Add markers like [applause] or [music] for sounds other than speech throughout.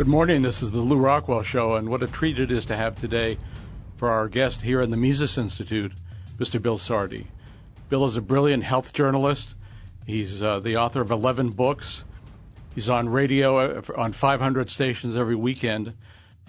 Good morning. This is the Lew Rockwell Show, and what a treat it is to have today for our guest here in the Mises Institute, Mr. Bill Sardi. Bill is a brilliant health journalist. He's uh, the author of 11 books. He's on radio uh, on 500 stations every weekend,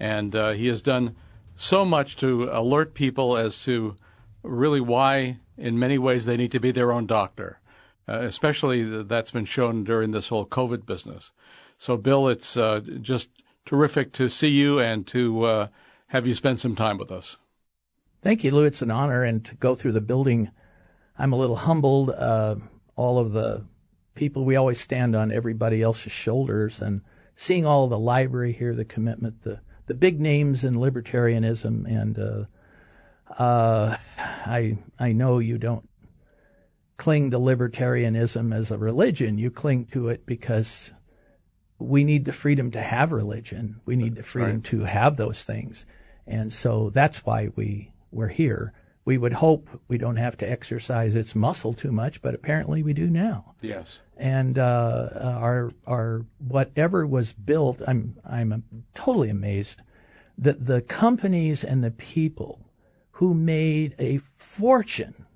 and uh, he has done so much to alert people as to really why, in many ways, they need to be their own doctor. Uh, especially that's been shown during this whole COVID business. So, Bill, it's uh, just terrific to see you and to uh, have you spend some time with us. Thank you, Lew. It's an honor, and to go through the building, I'm a little humbled. Uh, all of the people we always stand on everybody else's shoulders, and seeing all the library here, the commitment, the the big names in libertarianism, and uh, uh, I I know you don't cling to libertarianism as a religion. You cling to it because we need the freedom to have religion. We need the freedom right. to have those things. And so that's why we we're here. We would hope we don't have to exercise its muscle too much, but apparently we do now. Yes. And uh, our our whatever was built, I'm I'm totally amazed that the companies and the people who made a fortune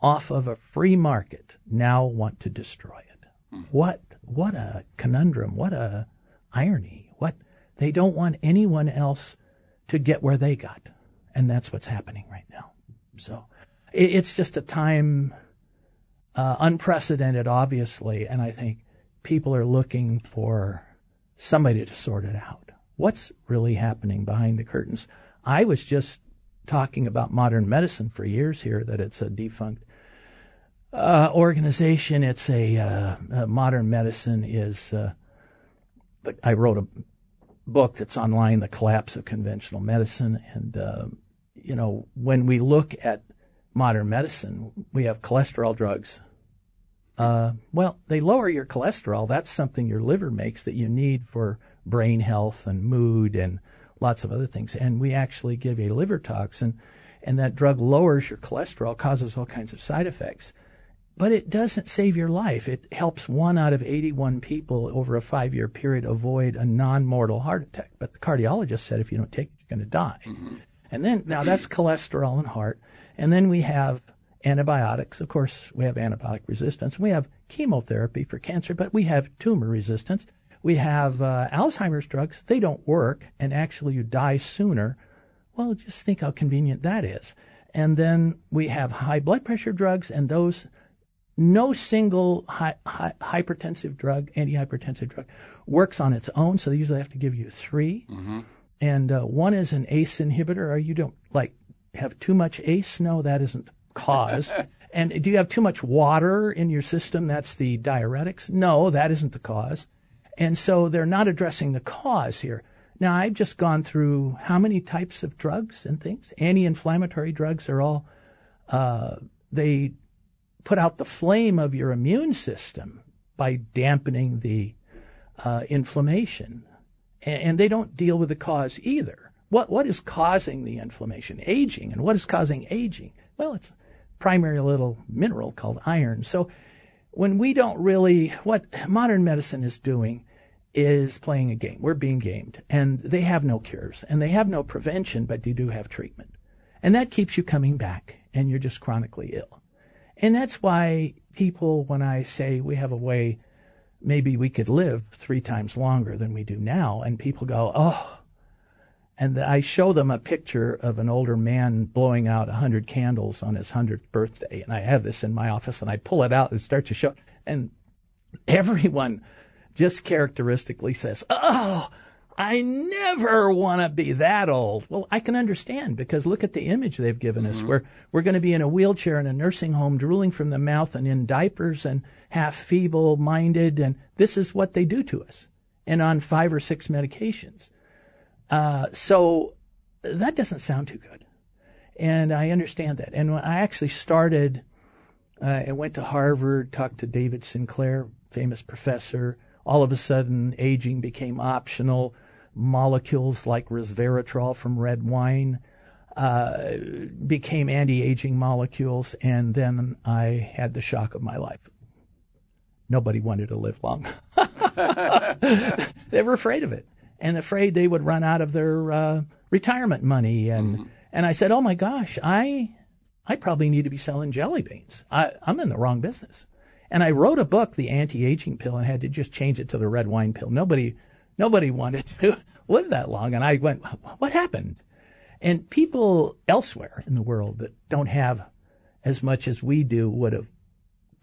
off of a free market now want to destroy it. Mm. What what a conundrum! What a irony! What they don't want anyone else to get where they got, and that's what's happening right now. So it, it's just a time uh, unprecedented, obviously, and I think people are looking for somebody to sort it out. What's really happening behind the curtains? I was just talking about modern medicine for years here, that it's a defunct uh, organization. It's a, uh, uh, modern medicine is. Uh, I wrote a book that's online, "The Collapse of Conventional Medicine," and uh, you know when we look at modern medicine, we have cholesterol drugs. Well, they lower your cholesterol. That's something your liver makes that you need for brain health and mood and lots of other things. And we actually give a liver toxin, and that drug lowers your cholesterol, causes all kinds of side effects but it doesn't save your life. It helps one out of 81 people over a five year period avoid a non mortal heart attack. But the cardiologist said if you don't take it, you're going to die. Mm-hmm. And then, now that's cholesterol and heart. And then we have antibiotics. Of course, we have antibiotic resistance. We have chemotherapy for cancer, but we have tumor resistance. We have uh, Alzheimer's drugs. They don't work, and actually, you die sooner. Well, just think how convenient that is. And then we have high blood pressure drugs, and those no single hi- hi- hypertensive drug, antihypertensive drug, works on its own. So they usually have to give you 3 mm-hmm. And uh, one is an ACE inhibitor. Or you don't like have too much ACE? No, that isn't the cause. [laughs] and do you have too much water in your system? That's the diuretics. No, that isn't the cause. And so they're not addressing the cause here. Now, I've just gone through how many types of drugs and things. Anti-inflammatory drugs are all, uh, they put out the flame of your immune system by dampening the uh, inflammation. And, and, they don't deal with the cause either. What, what is causing the inflammation? Aging. And what is causing aging? Well, it's a primary little mineral called iron. So when we don't really, what modern medicine is doing is playing a game. We're being gamed. And they have no cures and they have no prevention, but they do have treatment. And that keeps you coming back and you're just chronically ill. And that's why people, when I say we have a way, maybe we could live three times longer than we do now, and people go, oh, and I show them a picture of an older man blowing out a hundred candles on his hundredth birthday, and I have this in my office, and I pull it out and start to show, and everyone just characteristically says, "Oh, I never want to be that old. Well, I can understand because look at the image they've given mm-hmm. us. We're, we're going to be in a wheelchair in a nursing home, drooling from the mouth and in diapers and half feeble minded. And this is what they do to us and on five or six medications. Uh, so that doesn't sound too good. And I understand that. And when I actually started, uh, I went to Harvard, talked to David Sinclair, famous professor. All of a sudden, aging became optional molecules like resveratrol from red wine uh, became anti-aging molecules, and then I had the shock of my life. Nobody wanted to live long. [laughs] they were afraid of it. and afraid they would run out of their uh, retirement money. And mm-hmm. and I said, oh my gosh, I I probably need to be selling jelly beans. I, I'm in the wrong business. And I wrote a book, The Anti-Aging Pill, and had to just change it to the red wine pill. Nobody nobody wanted to [laughs] live that long. And I went, what happened? And people elsewhere in the world that don't have as much as we do would have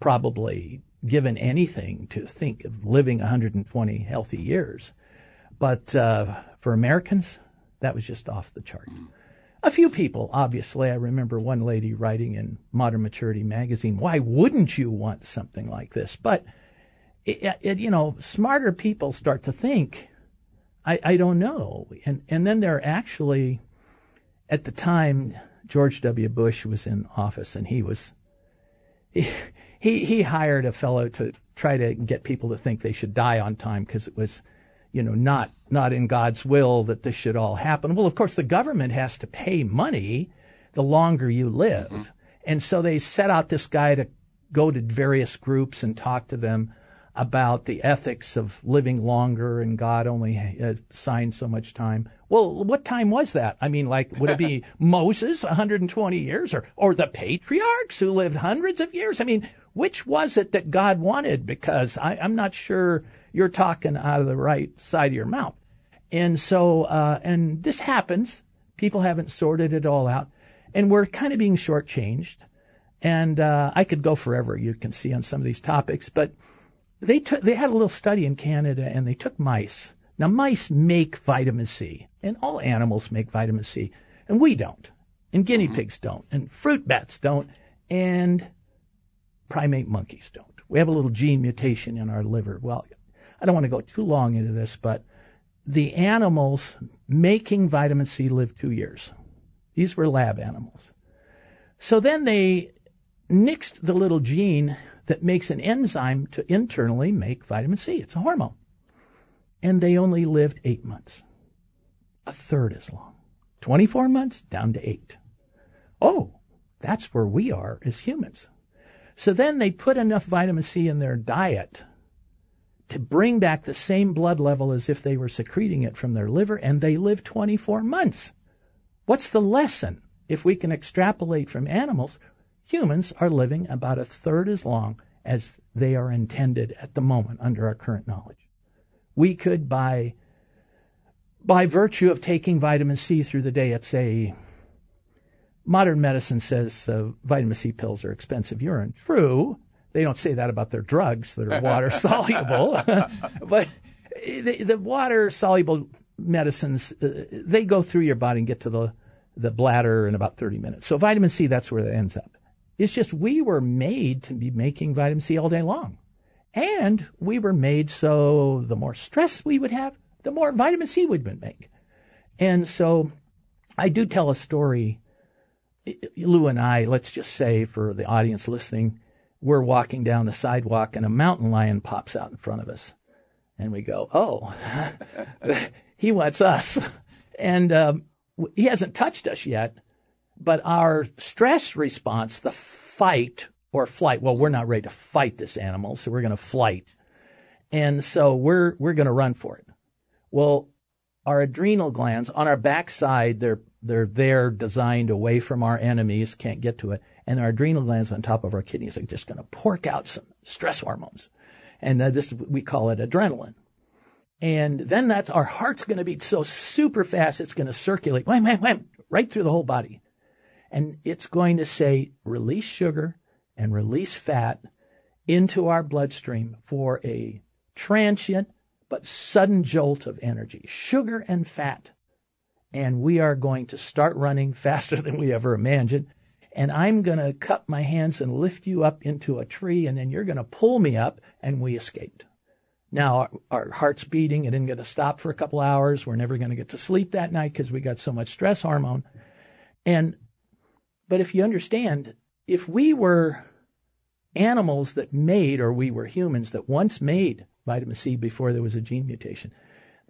probably given anything to think of living 120 healthy years. But uh, for Americans, that was just off the chart. A few people, obviously. I remember one lady writing in Modern Maturity magazine, why wouldn't you want something like this? But, it, it, you know, smarter people start to think, I, I don't know. And, and then they're actually, at the time, George W. Bush was in office and he was, he, he, he hired a fellow to try to get people to think they should die on time because it was, you know, not not in God's will that this should all happen. Well, of course, the government has to pay money the longer you live, mm-hmm. and so they set out this guy to go to various groups and talk to them about the ethics of living longer and God only assigned so much time. Well, what time was that? I mean, like, would it be [laughs] Moses, 120 years, or, or the patriarchs who lived hundreds of years? I mean, which was it that God wanted? Because I, I'm not sure you're talking out of the right side of your mouth. And so, uh, and this happens. People haven't sorted it all out. And we're kind of being shortchanged. And uh, I could go forever, you can see, on some of these topics. But they, took, they had a little study in Canada and they took mice. Now, mice make vitamin C, and all animals make vitamin C, and we don't. And guinea mm-hmm. pigs don't, and fruit bats don't, and primate monkeys don't. We have a little gene mutation in our liver. Well, I don't want to go too long into this, but the animals making vitamin C lived two years. These were lab animals. So then they nixed the little gene that makes an enzyme to internally make vitamin C. It's a hormone. And they only lived eight months, a third as long. 24 months down to eight. Oh, that's where we are as humans. So then they put enough vitamin C in their diet to bring back the same blood level as if they were secreting it from their liver, and they live 24 months. What's the lesson? If we can extrapolate from animals, humans are living about a third as long as they are intended at the moment under our current knowledge. We could, by, by virtue of taking vitamin C through the day, it's a modern medicine says uh, vitamin C pills are expensive urine. True, they don't say that about their drugs that are water [laughs] soluble, [laughs] but the, the water soluble medicines uh, they go through your body and get to the the bladder in about 30 minutes. So vitamin C, that's where it ends up. It's just we were made to be making vitamin C all day long. And we were made so the more stress we would have, the more vitamin C we would make. And so I do tell a story. Lew and I, let's just say for the audience listening, we're walking down the sidewalk and a mountain lion pops out in front of us. And we go, oh, [laughs] he wants us. [laughs] And um, he hasn't touched us yet, but our stress response, the fight or flight, well, we're not ready to fight this animal, so we're going to flight. And so we're, we're going to run for it. Well, our adrenal glands on our backside, they're, they're there designed away from our enemies, can't get to it and our adrenal glands on top of our kidneys are just going to pork out some stress hormones. And this, we call it adrenaline. And then that's, our heart's going to beat so super fast, it's going to circulate wham, wham, wham, right through the whole body. And it's going to say, release sugar and release fat into our bloodstream for a transient but sudden jolt of energy. Sugar and fat. And we are going to start running faster [laughs] than we ever imagined and I'm going to cut my hands and lift you up into a tree, and then you're going to pull me up, and we escaped. Now, our, our heart's beating. It didn't get to stop for a couple hours. We're never going to get to sleep that night because we got so much stress hormone. And, but if you understand, if we were animals that made, or we were humans that once made vitamin C before there was a gene mutation,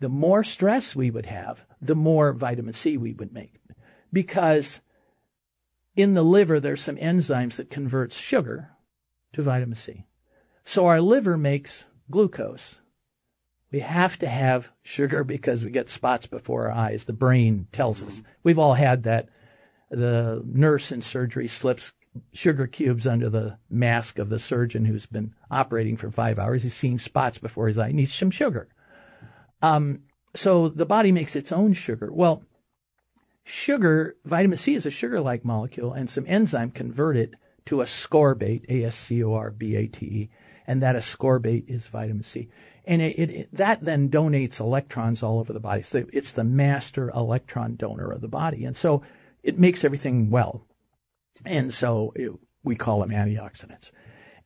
the more stress we would have, the more vitamin C we would make. Because in the liver, there's some enzymes that converts sugar to vitamin C. So our liver makes glucose. We have to have sugar because we get spots before our eyes. The brain tells us. We've all had that. The nurse in surgery slips sugar cubes under the mask of the surgeon who's been operating for five hours. He's seeing spots before his eye. Needs some sugar. Um, so the body makes its own sugar. Well, sugar, vitamin C is a sugar-like molecule, and some enzyme convert it to ascorbate, A-S-C-O-R-B-A-T-E, and that ascorbate is vitamin C. And it, it, that then donates electrons all over the body. So it's the master electron donor of the body. And so it makes everything well. And so it, we call them antioxidants.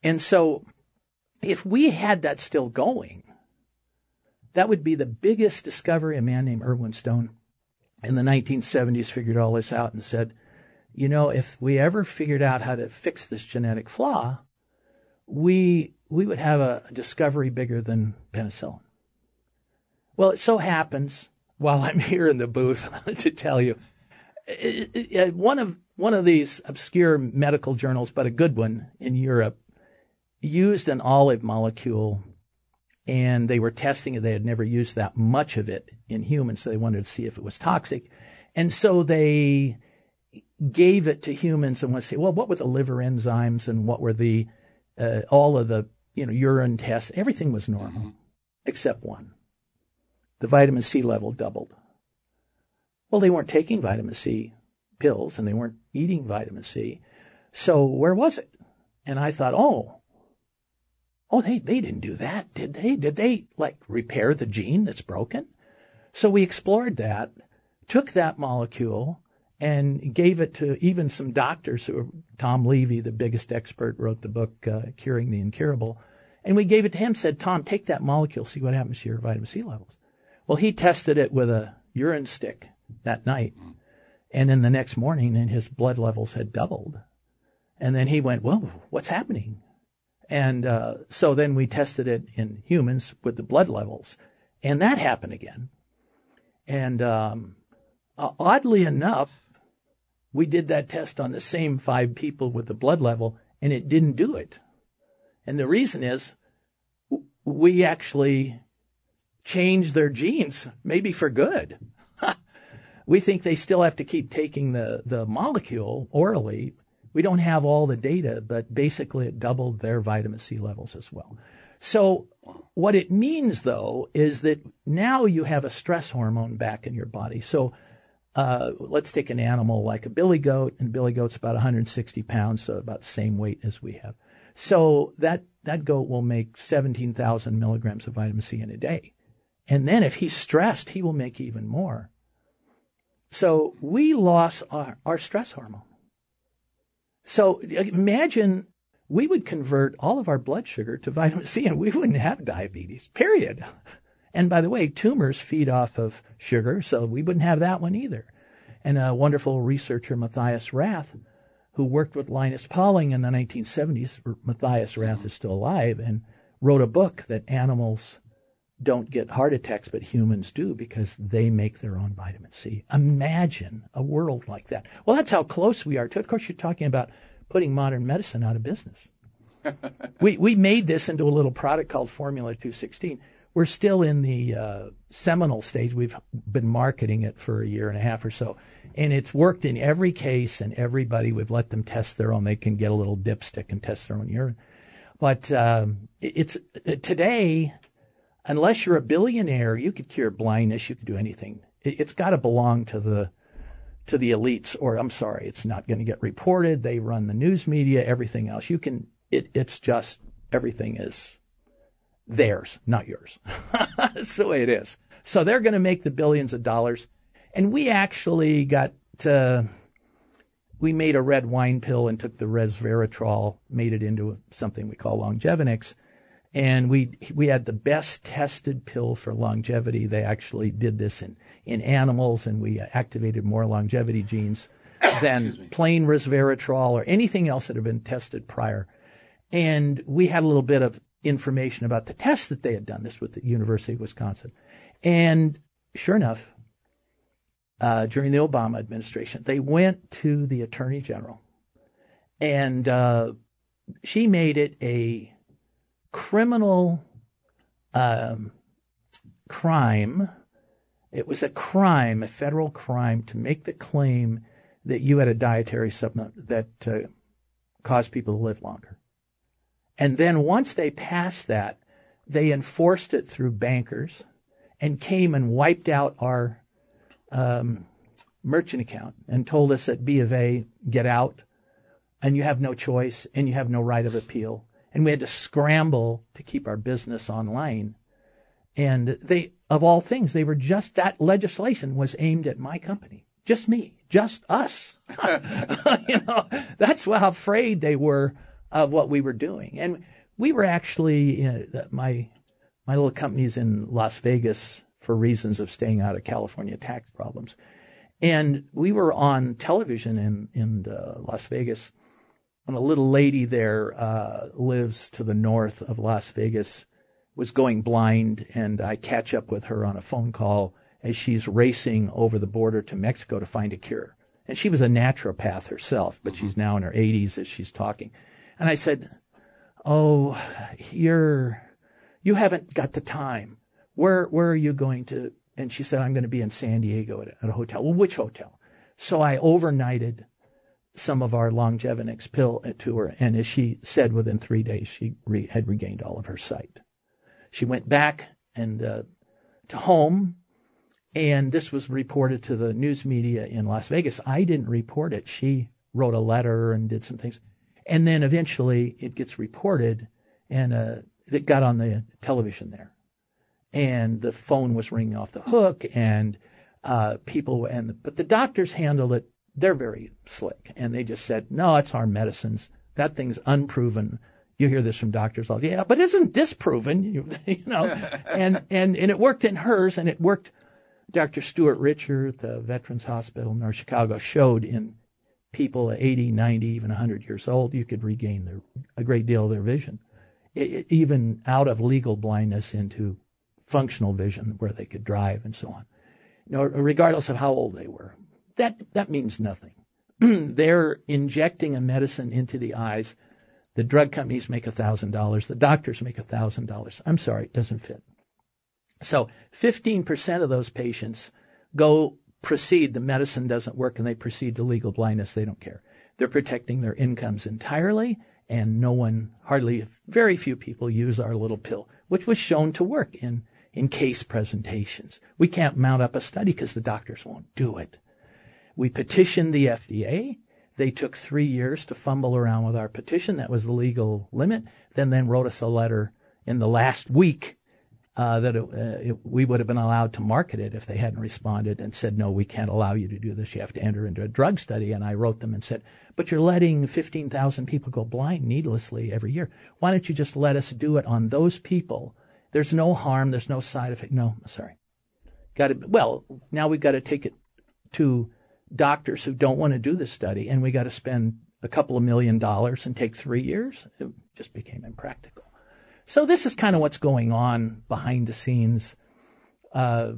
And so if we had that still going, that would be the biggest discovery a man named Irwin Stone in the 1970s figured all this out and said, you know, if we ever figured out how to fix this genetic flaw, we we would have a discovery bigger than penicillin. Well, it so happens while I'm [laughs] here in the booth [laughs] to tell you, one of one of these obscure medical journals, but a good one in Europe, used an olive molecule, and they were testing it. They had never used that much of it in humans, so they wanted to see if it was toxic, and so they gave it to humans and let's say, well, what were the liver enzymes and what were the uh, all of the you know urine tests? Everything was normal mm-hmm. except one. The vitamin C level doubled. Well, they weren't taking vitamin C pills and they weren't eating vitamin C. So where was it? And I thought, oh, oh, they, they didn't do that, did they? Did they like repair the gene that's broken? So we explored that, took that molecule, and gave it to even some doctors who Tom Levy, the biggest expert, wrote the book uh, Curing the Incurable. And we gave it to him, said, Tom, take that molecule, see what happens to your vitamin C levels. Well, he tested it with a urine stick that night. And then the next morning, and his blood levels had doubled. And then he went, Whoa, what's happening? And uh, so then we tested it in humans with the blood levels. And that happened again. And um, oddly enough, we did that test on the same five people with the blood level, and it didn't do it. And the reason is we actually changed their genes, maybe for good. We think they still have to keep taking the, the molecule orally. We don't have all the data, but basically it doubled their vitamin C levels as well. So what it means though is that now you have a stress hormone back in your body. So uh, let's take an animal like a billy goat, and billy goat's about 160 pounds, so about the same weight as we have. So that that goat will make 17,000 milligrams of vitamin C in a day, and then if he's stressed, he will make even more. So we lost our, our stress hormone. So imagine we would convert all of our blood sugar to vitamin C, and we wouldn't have diabetes. Period. And by the way, tumors feed off of sugar, so we wouldn't have that one either. And a wonderful researcher, Matthias Rath, who worked with Linus Pauling in the 1970s, Matthias Rath is still alive, and wrote a book that animals don't get heart attacks, but humans do because they make their own vitamin C. Imagine a world like that. Well, that's how close we are to it. Of course, you're talking about putting modern medicine out of business. [laughs] we, we made this into a little product called Formula 216 we're still in the uh, seminal stage. We've been marketing it for a year and a half or so, and it's worked in every case. And everybody, we've let them test their own. They can get a little dipstick and test their own urine. But um, it's today, unless you're a billionaire, you could cure blindness. You could do anything. It, it's got to belong to the to the elites, or I'm sorry, it's not going to get reported. They run the news media, everything else. You can. It, it's just everything is theirs, not yours. [laughs] That's the way it is. So they're going to make the billions of dollars. And we actually got, uh, we made a red wine pill and took the resveratrol, made it into something we call Longevinex. And we, we had the best tested pill for longevity. They actually did this in, in animals and we activated more longevity genes than plain resveratrol or anything else that had been tested prior. And we had a little bit of information about the test that they had done. This with the University of Wisconsin. And sure enough, uh, during the Obama administration, they went to the Attorney General, and uh, she made it a criminal um, crime. It was a crime, a federal crime, to make the claim that you had a dietary supplement that uh, caused people to live longer. And then once they passed that, they enforced it through bankers and came and wiped out our um, merchant account and told us at B of A, get out, and you have no choice, and you have no right of appeal. And we had to scramble to keep our business online. And they, of all things, they were just that legislation was aimed at my company, just me, just us. [laughs] you know, that's how afraid they were of what we were doing. And we were actually, you know, my my little company's in Las Vegas for reasons of staying out of California tax problems. And we were on television in, in uh, Las Vegas. And a little lady there uh, lives to the north of Las Vegas, was going blind, and I catch up with her on a phone call as she's racing over the border to Mexico to find a cure. And she was a naturopath herself, but she's now in her 80s as she's talking. And I said, "Oh, you're you haven't got the time. Where where are you going to and she said, I'm going to be in San Diego at, at a hotel. Well, which hotel? So I overnighted some of our Longevinex pill to her. And as she said, within three days, she re- had regained all of her sight. She went back and uh, to home, and this was reported to the news media in Las Vegas. I didn't report it. She wrote a letter and did some things. And then eventually it gets reported, and uh, it got on the television there and the phone was ringing off the hook, and uh, people and but the doctors handled it. They're very slick, and they just said, "No, it's our medicines. That thing's unproven." You hear this from doctors all, yeah, but isn't disproven? You, [laughs] you know, [laughs] and and and it worked in hers, and it worked. Dr. Stuart Richer, the Veterans Hospital in North Chicago, showed in people 80, 90, even 100 years old, you could regain their, a great deal of their vision, it, even out of legal blindness into functional vision where they could drive and so on. You know, regardless of how old they were. That, that means nothing. [clears throat] They're injecting a medicine into the eyes. The drug companies make $1,000. The doctors make $1,000. I'm sorry, it doesn't fit. So 15% of those patients go proceed, the medicine doesn't work, and they proceed to legal blindness. They don't care. They're protecting their incomes entirely, and no one, hardly, very few people use our little pill, which was shown to work in in case presentations. We can't mount up a study because the doctors won't do it. We petitioned the FDA. They took three years to fumble around with our petition. That was the legal limit. Then, then wrote us a letter in the last week uh, that it, uh, it, we would have been allowed to market it if they hadn't responded and said, no, we can't allow you to do this. You have to enter into a drug study. And I wrote them and said, but you're letting 15,000 people go blind needlessly every year. Why don't you just let us do it on those people there's no harm. There's no side effect. No, sorry. Got to, well, now we've got to take it to doctors who don't want to do this study, and we got to spend a couple of million dollars and take three years. It just became impractical. So this is kind of what's going on behind the scenes. Uh,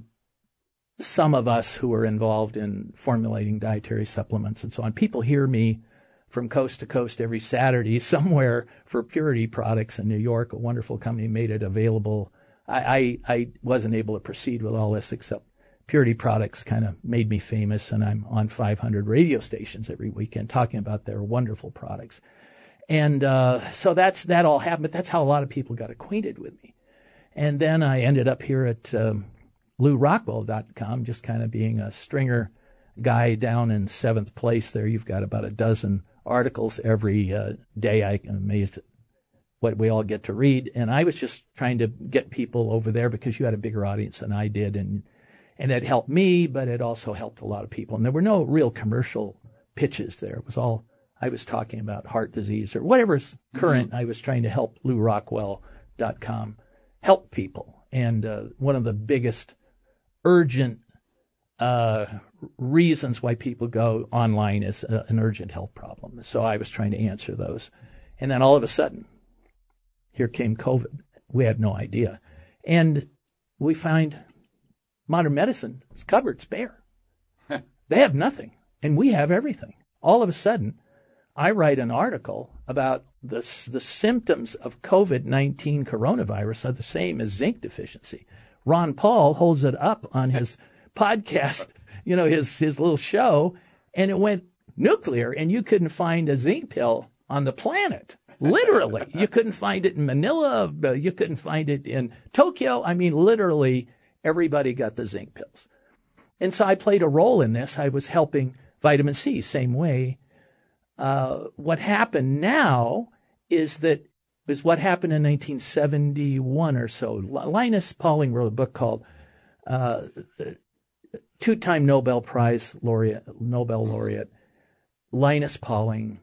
some of us who are involved in formulating dietary supplements and so on, people hear me from coast to coast every Saturday [laughs] somewhere for Purity Products in New York. A wonderful company made it available. I, I, I wasn't able to proceed with all this except Purity Products kind of made me famous, and I'm on 500 radio stations every weekend talking about their wonderful products. And uh, so that's that all happened. But that's how a lot of people got acquainted with me. And then I ended up here at um, LewRockwell.com, just kind of being a stringer guy down in seventh place. There, you've got about a dozen articles every uh, day. I am amazed at what we all get to read. And I was just trying to get people over there because you had a bigger audience than I did, and and it helped me, but it also helped a lot of people. And there were no real commercial pitches there. It was all I was talking about heart disease or whatever's current. Mm-hmm. I was trying to help LewRockwell.com help people. And uh, one of the biggest urgent uh, reasons why people go online is a, an urgent health problem. So I was trying to answer those. And then all of a sudden, here came COVID. We had no idea. And we find modern medicine is covered, it's bare. they have nothing, and we have everything. All of a sudden, I write an article about the, the symptoms of COVID 19 coronavirus are the same as zinc deficiency Ron Paul holds it up on his [laughs] podcast, you know, his his little show, and it went nuclear, and you couldn't find a zinc pill on the planet. Literally, you couldn't find it in Manila. Uh, you couldn't find it in Tokyo. I mean, literally, everybody got the zinc pills. And so I played a role in this. I was helping vitamin C, same way. Uh, what happened now is that is what happened in 1971 or so. Linus Pauling wrote a book called uh, two-time Nobel Prize laureate, Nobel laureate Linus Pauling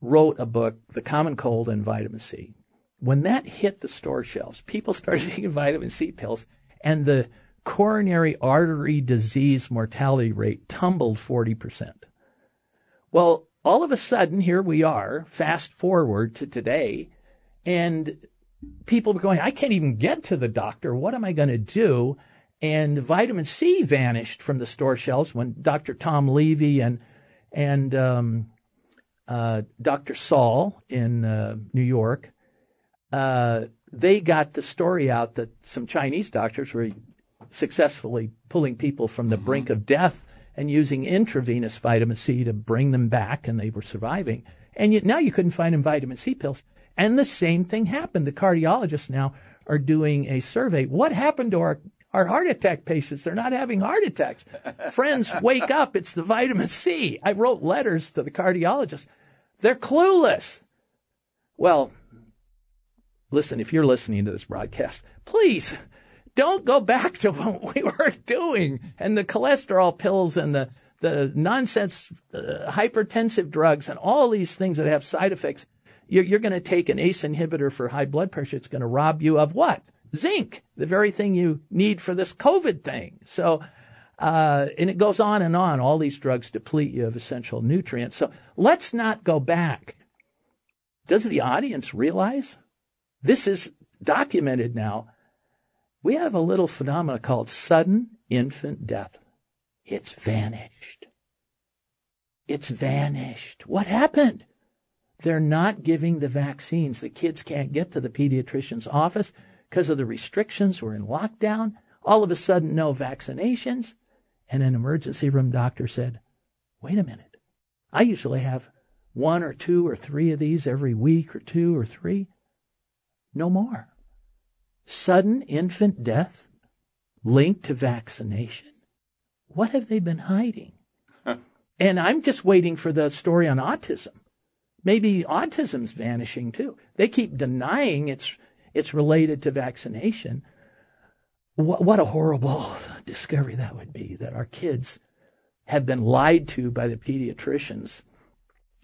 wrote a book, The Common Cold and Vitamin C. When that hit the store shelves, people started [laughs] taking vitamin C pills, and the coronary artery disease mortality rate tumbled 40%. Well, all of a sudden, here we are, fast forward to today, and people are going, I can't even get to the doctor. What am I going to do? And vitamin C vanished from the store shelves when Dr. Tom Levy and and um, uh, Dr. Saul in uh, New York, uh, they got the story out that some Chinese doctors were successfully pulling people from the mm-hmm. brink of death and using intravenous vitamin C to bring them back, and they were surviving. And yet now you couldn't find them vitamin C pills. And the same thing happened. The cardiologists now are doing a survey. What happened to our our heart attack patients? They're not having heart attacks. [laughs] Friends, wake up. It's the vitamin C. I wrote letters to the cardiologists. They're clueless. Well, listen, if you're listening to this broadcast, please don't go back to [laughs] what we were doing and the cholesterol pills and the, the nonsense uh, hypertensive drugs and all these things that have side effects. You're, you're going to take an ACE inhibitor for high blood pressure. It's going to rob you of what? Zinc, the very thing you need for this COVID thing. So, uh, and it goes on and on. All these drugs deplete you of essential nutrients. So let's not go back. Does the audience realize this is documented now we have a little phenomenon called sudden infant death. It's vanished. It's vanished. What happened? They're not giving the vaccines. The kids can't get to the pediatrician's office because of the restrictions. We're in lockdown. All of a sudden, no vaccinations. And an emergency room doctor said, wait a minute. I usually have one or two or three of these every week or two or three. No more sudden infant death linked to vaccination? What have they been hiding? and I'm just waiting for the story on autism. Maybe autism's vanishing too. They keep denying it's it's related to vaccination. What, what a horrible [laughs] discovery that would be that our kids have been lied to by the pediatricians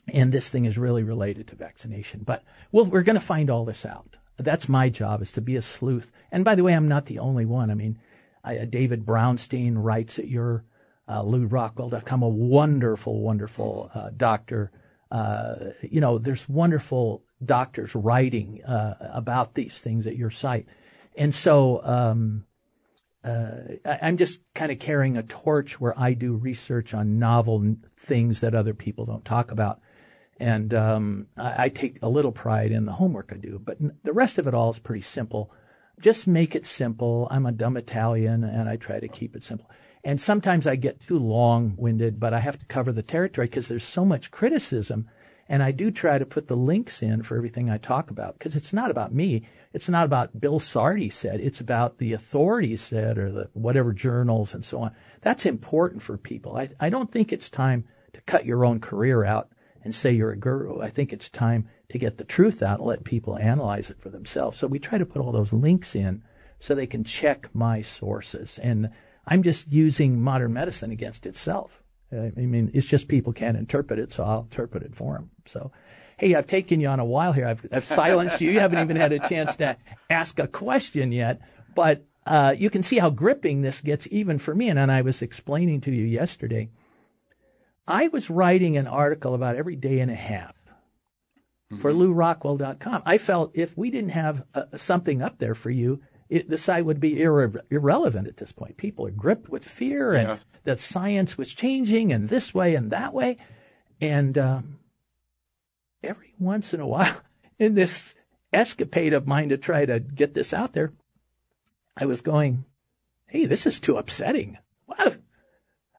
and this thing is really related to vaccination. But well, we're going to find all this out that's my job is to be a sleuth. And by the way, I'm not the only one. I mean, I, uh, David Brownstein writes at your uh, LewRockwell.com, a wonderful, wonderful uh, doctor. Uh, you know, there's wonderful doctors writing uh, about these things at your site. And so um, uh, I'm just kind of carrying a torch where I do research on novel things that other people don't talk about. And um, I, I, take a little pride in the homework I do, but the rest of it all is pretty simple. Just make it simple. I'm a dumb Italian, and I try to keep it simple. And sometimes I get too long-winded, but I have to cover the territory because there's so much criticism. And I do try to put the links in for everything I talk about because it's not about me. It's not about Bill Sardi said. It's about the authorities said or the whatever journals and so on. That's important for people. I, I don't think it's time to cut your own career out and say you're a guru. I think it's time to get the truth out and let people analyze it for themselves. So we try to put all those links in so they can check my sources. And I'm just using modern medicine against itself. I mean, it's just people can't interpret it, so I'll interpret it for them. So, hey, I've taken you on a while here. I've, I've silenced you. You haven't even had a chance to ask a question yet. But uh, you can see how gripping this gets even for me. And, and I was explaining to you yesterday – I was writing an article about every day and a half mm-hmm. for lewrockwell.com. I felt if we didn't have uh, something up there for you, it, the site would be irre- irrelevant at this point. People are gripped with fear and that science was changing and this way and that way. And um, every once in a [laughs] while, in this escapade of mine to try to get this out there, I was going, hey, this is too upsetting. Well,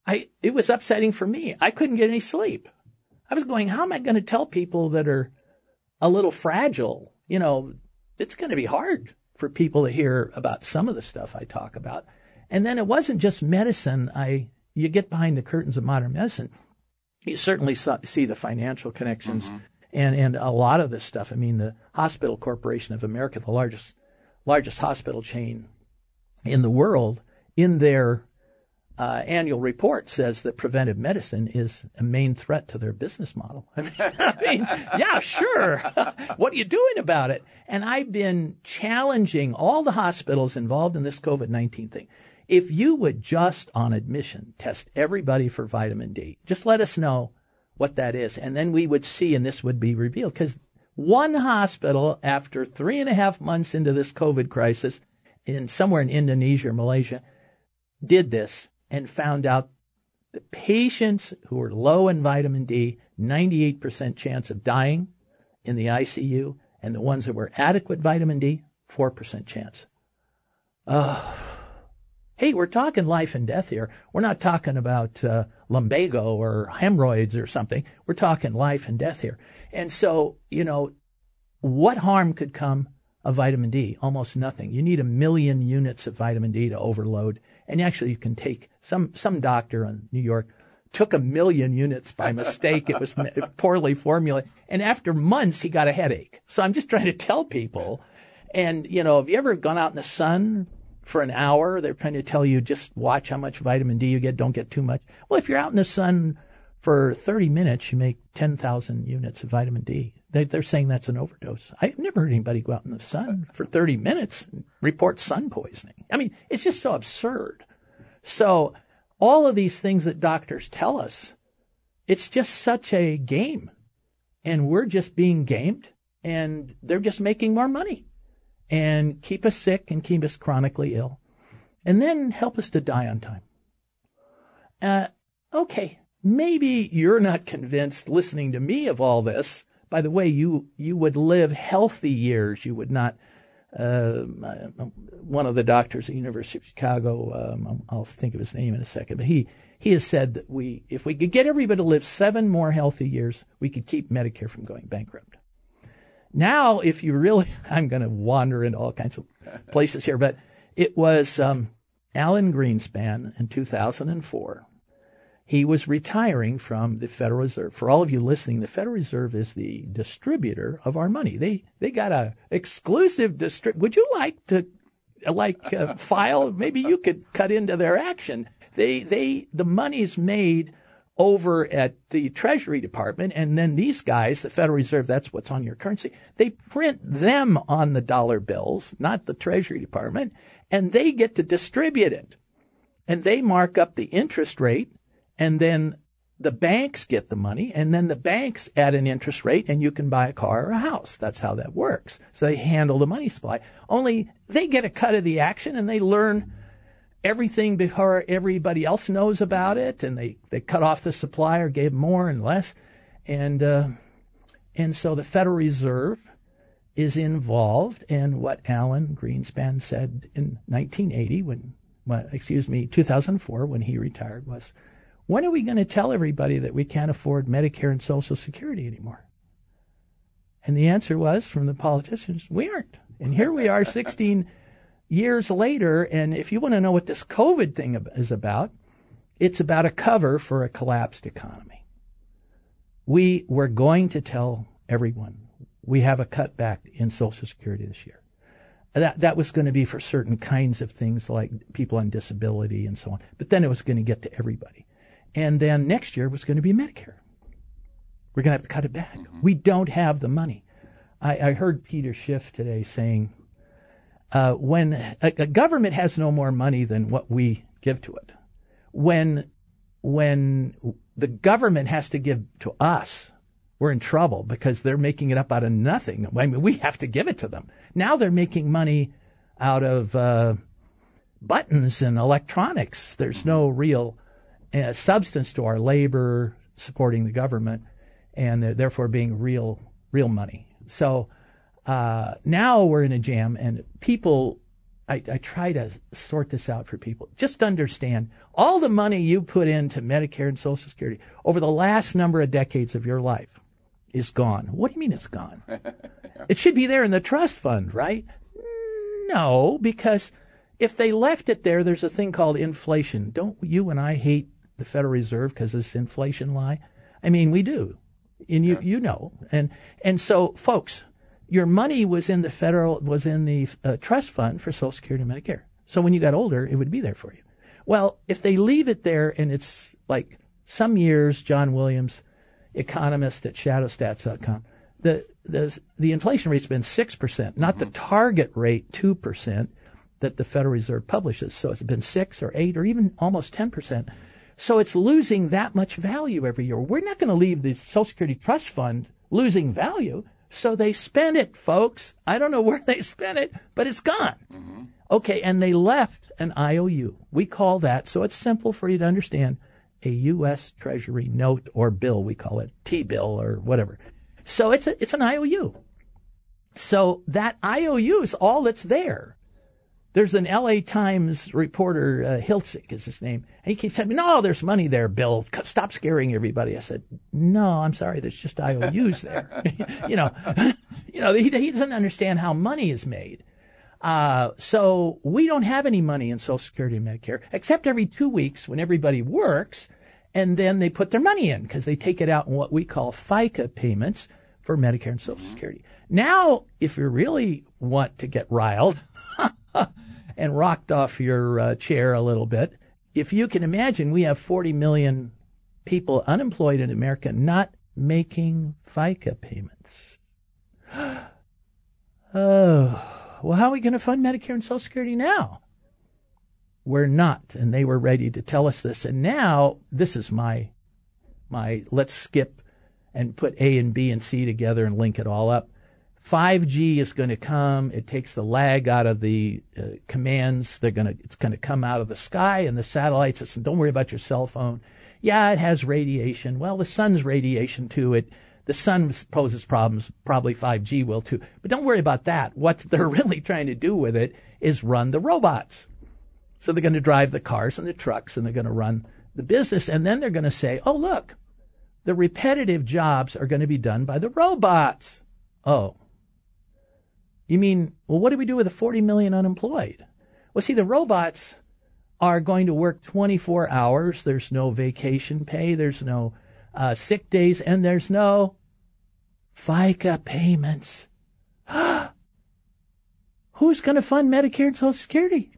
I, it was upsetting for me. I couldn't get any sleep. I was going, how am I going to tell people that are a little fragile? You know, it's going to be hard for people to hear about some of the stuff I talk about. And then it wasn't just medicine. I, you get behind the curtains of modern medicine. You certainly saw, see the financial connections mm-hmm. and, and a lot of this stuff. I mean, the Hospital Corporation of America, the largest, largest hospital chain in the world, in their uh, annual report says that preventive medicine is a main threat to their business model. I [laughs] mean, I mean yeah, sure. [laughs] what are you doing about it? And I've been challenging all the hospitals involved in this COVID 19 thing. If you would just on admission test everybody for vitamin D, just let us know what that is. And then we would see, and this would be revealed. Because one hospital, after three and a half months into this COVID crisis, in somewhere in Indonesia or Malaysia, did this and found out the patients who were low in vitamin D, 98% chance of dying in the ICU, and the ones that were adequate vitamin D, 4% chance. Oh, hey, we're talking life and death here. We're not talking about uh, lumbago or hemorrhoids or something. We're talking life and death here. And so, you know, what harm could come of vitamin D? Almost nothing. You need a million units of vitamin D to overload and actually, you can take some some doctor in New York took a million units by mistake. it was [laughs] poorly formulated, and after months, he got a headache. So I'm just trying to tell people. And you know, have you ever gone out in the sun for an hour? They're trying to tell you just watch how much vitamin D you get. Don't get too much. Well, if you're out in the sun for 30 minutes, you make 10,000 units of vitamin D. They, are saying that's an overdose. I've never heard anybody go out in the sun for 30 minutes and report sun poisoning. I mean, it's just so absurd. So, all of these things that doctors tell us, it's just such a game. And we're just being gamed, and they're just making more money and keep us sick and keep us chronically ill, and then help us to die on time. Uh, okay, maybe you're not convinced listening to me of all this. By the way, you you would live healthy years. You would not. Uh, one of the doctors at the University of Chicago, um, I'll think of his name in a second, but he he has said that we, if we could get everybody to live seven more healthy years, we could keep Medicare from going bankrupt. Now, if you really, [laughs] I'm going to wander into all kinds of places here, but it was um, Alan Greenspan in 2004 he was retiring from the Federal Reserve. For all of you listening, the Federal Reserve is the distributor of our money. They they got a exclusive distrib. Would you like to like uh, file? Maybe you could cut into their action. They they the money's made over at the Treasury Department, and then these guys, the Federal Reserve, that's what's on your currency. They print them on the dollar bills, not the Treasury Department, and they get to distribute it. And they mark up the interest rate and then the banks get the money, and then the banks add an interest rate, and you can buy a car or a house. That's how that works. So they handle the money supply. Only they get a cut of the action, and they learn everything before everybody else knows about it, and they, they cut off the supply or gave more and less, and uh, and so the Federal Reserve is involved. And what Alan Greenspan said in 1980, when excuse me, 2004, when he retired, was when are we going to tell everybody that we can't afford Medicare and Social Security anymore? And the answer was from the politicians, we aren't. And here we are 16 [laughs] years later. And if you want to know what this COVID thing is about, it's about a cover for a collapsed economy. We were going to tell everyone we have a cutback in Social Security this year. That, that was going to be for certain kinds of things like people on disability and so on. But then it was going to get to everybody. And then next year was going to be Medicare. We're going to have to cut it back. Mm-hmm. We don't have the money. I, I heard Peter Schiff today saying uh, when a, a, government has no more money than what we give to it, when when the government has to give to us, we're in trouble because they're making it up out of nothing. I mean, we have to give it to them. Now they're making money out of uh, buttons and electronics. There's no real substance to our labor supporting the government, and therefore being real real money. So uh, now we're in a jam, and people I, I try to sort this out for people. Just understand all the money you put into Medicare and Social Security over the last number of decades of your life is gone. What do you mean it's gone? [laughs] It should be there in the trust fund, right? No, because if they left it there, there's a thing called inflation. Don't you and I hate the Federal Reserve because this inflation lie? I mean, we do. And you, yeah. you know. And, and so, folks, your money was in the federal, was in the uh, trust fund for Social Security and Medicare. So when you got older, it would be there for you. Well, if they leave it there and it's like some years, John Williams, economist at shadowstats.com, the, the, the inflation rate's been 6%, not the mm-hmm. target rate, 2% that the Federal Reserve publishes. So it's been 6 or 8 or even almost 10%. So it's losing that much value every year. We're not going to leave the Social Security Trust Fund losing value. So they spent it, folks. I don't know where they spent it, but it's gone. Mm-hmm. Okay, and they left an IOU. We call that, so it's simple for you to understand, a U.S. Treasury note or bill. We call it T bill or whatever. So it's a, it's an IOU. So that IOU is all that's there. There's an LA Times reporter, uh, Hiltzik is his name, and he keeps telling me, no, there's money there, Bill. Stop scaring everybody. I said, no, I'm sorry. There's just IOUs there. [laughs] you know, [laughs] you know, he, he doesn't understand how money is made. Uh, so we don't have any money in Social Security and Medicare, except every two weeks when everybody works, and then they put their money in because they take it out in what we call FICA payments for Medicare and Social Security. Now, if you really want to get riled, [laughs] and rocked off your uh, chair a little bit. If you can imagine, we have 40 million people unemployed in America not making FICA payments. [gasps] oh, well, how are we going to fund Medicare and Social Security now? We're not, and they were ready to tell us this. And now, this is my, my, let's skip and put A and B and C together and link it all up. 5G is going to come. It takes the lag out of the uh, commands. They're going to, it's going to come out of the sky and the satellites. Listen, don't worry about your cell phone. Yeah, it has radiation. Well, the sun's radiation too. It, the sun poses problems. Probably 5G will too. But don't worry about that. What [laughs] they're really trying to do with it is run the robots. So they're going to drive the cars and the trucks and they're going to run the business. And then they're going to say, oh, look, the repetitive jobs are going to be done by the robots. Oh, you mean, well, what do we do with the 40 million unemployed? Well, see, the robots are going to work 24 hours. There's no vacation pay. There's no uh, sick days, and there's no FICA payments. [gasps] Who's going to fund Medicare and Social Security?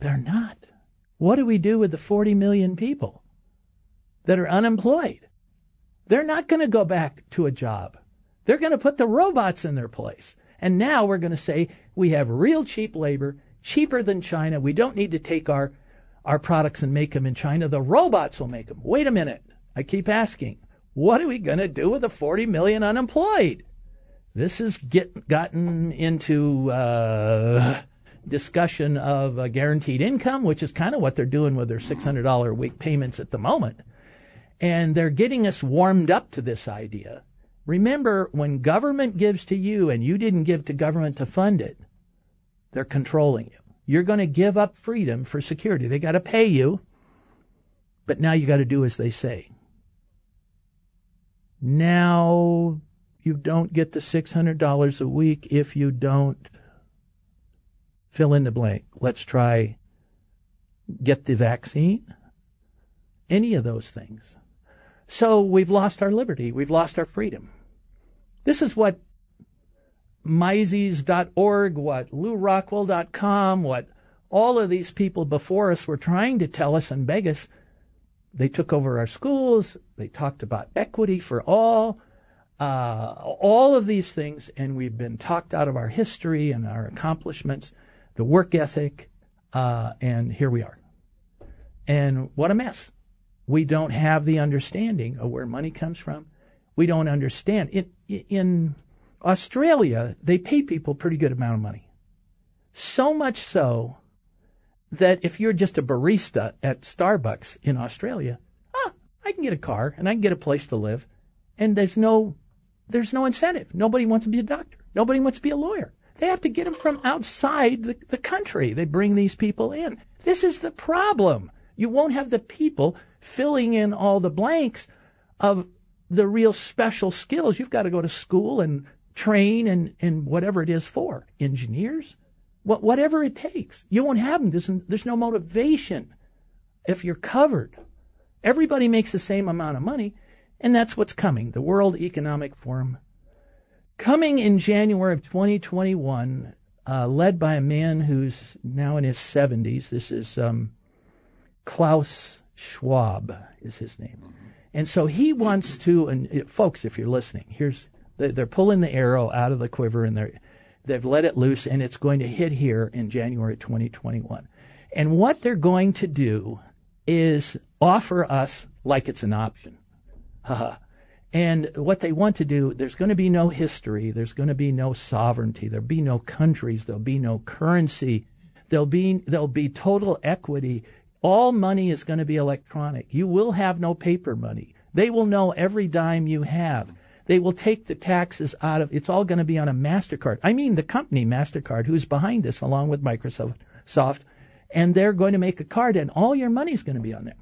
They're not. What do we do with the 40 million people that are unemployed? They're not going to go back to a job. They're going to put the robots in their place. And now we're going to say we have real cheap labor, cheaper than China. We don't need to take our, our products and make them in China. The robots will make them. Wait a minute. I keep asking, what are we going to do with the 40 million unemployed? This has get, gotten into uh, discussion of a guaranteed income, which is kind of what they're doing with their $600 a week payments at the moment. And they're getting us warmed up to this idea Remember, when government gives to you and you didn't give to government to fund it, they're controlling you. You're going to give up freedom for security. They got to pay you, but now you got to do as they say. Now you don't get the $600 a week if you don't fill in the blank. Let's try get the vaccine. Any of those things. So we've lost our liberty. We've lost our freedom. This is what Mises.org, what LewRockwell.com, what all of these people before us were trying to tell us and beg us. They took over our schools. They talked about equity for all, uh, all of these things, and we've been talked out of our history and our accomplishments, the work ethic, uh, and here we are. And what a mess. We don't have the understanding of where money comes from. We don't understand. In, in Australia, they pay people pretty good amount of money. So much so that if you're just a barista at Starbucks in Australia, ah, I can get a car and I can get a place to live, and there's no there's no incentive. Nobody wants to be a doctor. Nobody wants to be a lawyer. They have to get them from outside the, the country. They bring these people in. This is the problem. You won't have the people filling in all the blanks of the real special skills. You've got to go to school and train and, and whatever it is for engineers, what, whatever it takes. You won't have them. There's, there's no motivation if you're covered. Everybody makes the same amount of money, and that's what's coming. The World Economic Forum coming in January of 2021, uh, led by a man who's now in his 70s. This is um, Klaus Schwab, is his name. And so he wants to, and uh, folks, if you're listening, here's they're pulling the arrow out of the quiver and they're they've let it loose, and it's going to hit here in January 2021. And what they're going to do is offer us like it's an option. [laughs] and what they want to do, there's going to be no history, there's going to be no sovereignty, there'll be no countries, there'll be no currency, there'll be there'll be total equity. All money is going to be electronic. You will have no paper money. They will know every dime you have. They will take the taxes out of it's all going to be on a MasterCard. I mean the company MasterCard who's behind this along with Microsoft Soft, and they're going to make a card and all your money is going to be on there.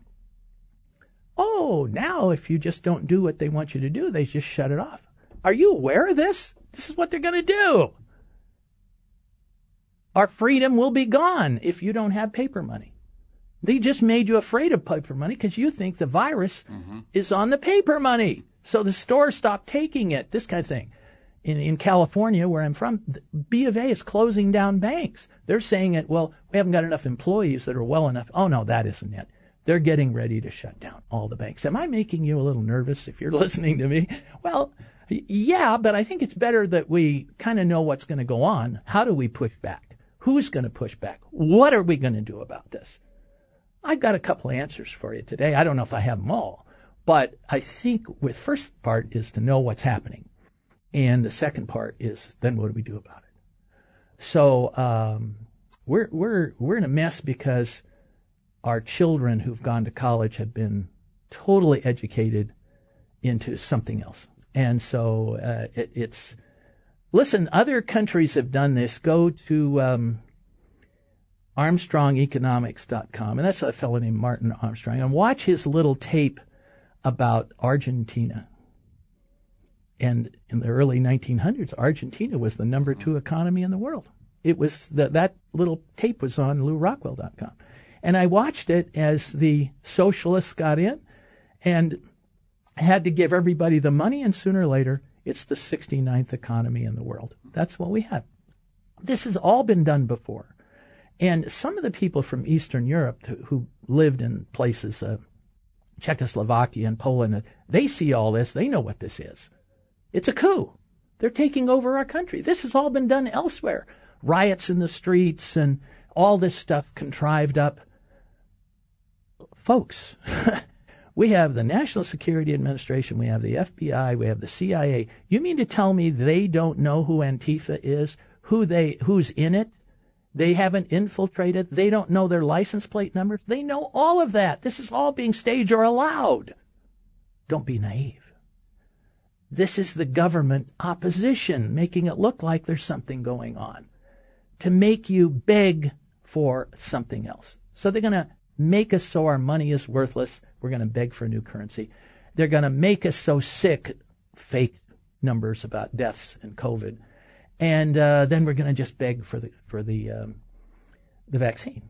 Oh, now if you just don't do what they want you to do, they just shut it off. Are you aware of this? This is what they're going to do. Our freedom will be gone if you don't have paper money. They just made you afraid of paper money because you think the virus mm-hmm. is on the paper money. So the stores stopped taking it, this kind of thing. In, in California, where I'm from, B of A is closing down banks. They're saying it, well, we haven't got enough employees that are well enough. Oh, no, that isn't it. They're getting ready to shut down all the banks. Am I making you a little nervous if you're [laughs] listening to me? Well, yeah, but I think it's better that we kind of know what's going to go on. How do we push back? Who's going to push back? What are we going to do about this? I've got a couple of answers for you today. I don't know if I have them all, but I think the first part is to know what's happening. And the second part is then what do we do about it? So um, we're we're we're in a mess because our children who've gone to college have been totally educated into something else. And so uh, it, it's, listen, other countries have done this. Go to um, ArmstrongEconomics.com, and that's a fellow named Martin Armstrong, and watch his little tape about Argentina. And in the early 1900s, Argentina was the number two economy in the world. It was that that little tape was on LewRockwell.com. And I watched it as the socialists got in and had to give everybody the money, and sooner or later, it's the 69th economy in the world. That's what we have. This has all been done before. And some of the people from Eastern Europe who lived in places, uh, Czechoslovakia and Poland, they see all this. They know what this is. It's a coup. They're taking over our country. This has all been done elsewhere. Riots in the streets and all this stuff contrived up folks, [laughs] we have the National Security Administration, we have the FBI, we have the CIA. You mean to tell me they don't know who Antifa is, who they who's in it? They haven't infiltrated. They don't know their license plate numbers. They know all of that. This is all being staged or allowed. Don't be naive. This is the government opposition making it look like there's something going on to make you beg for something else. So they're going to make us so our money is worthless. We're going to beg for a new currency. They're going to make us so sick, fake numbers about deaths and COVID, and uh, then we're going to just beg for the for the um, the vaccine.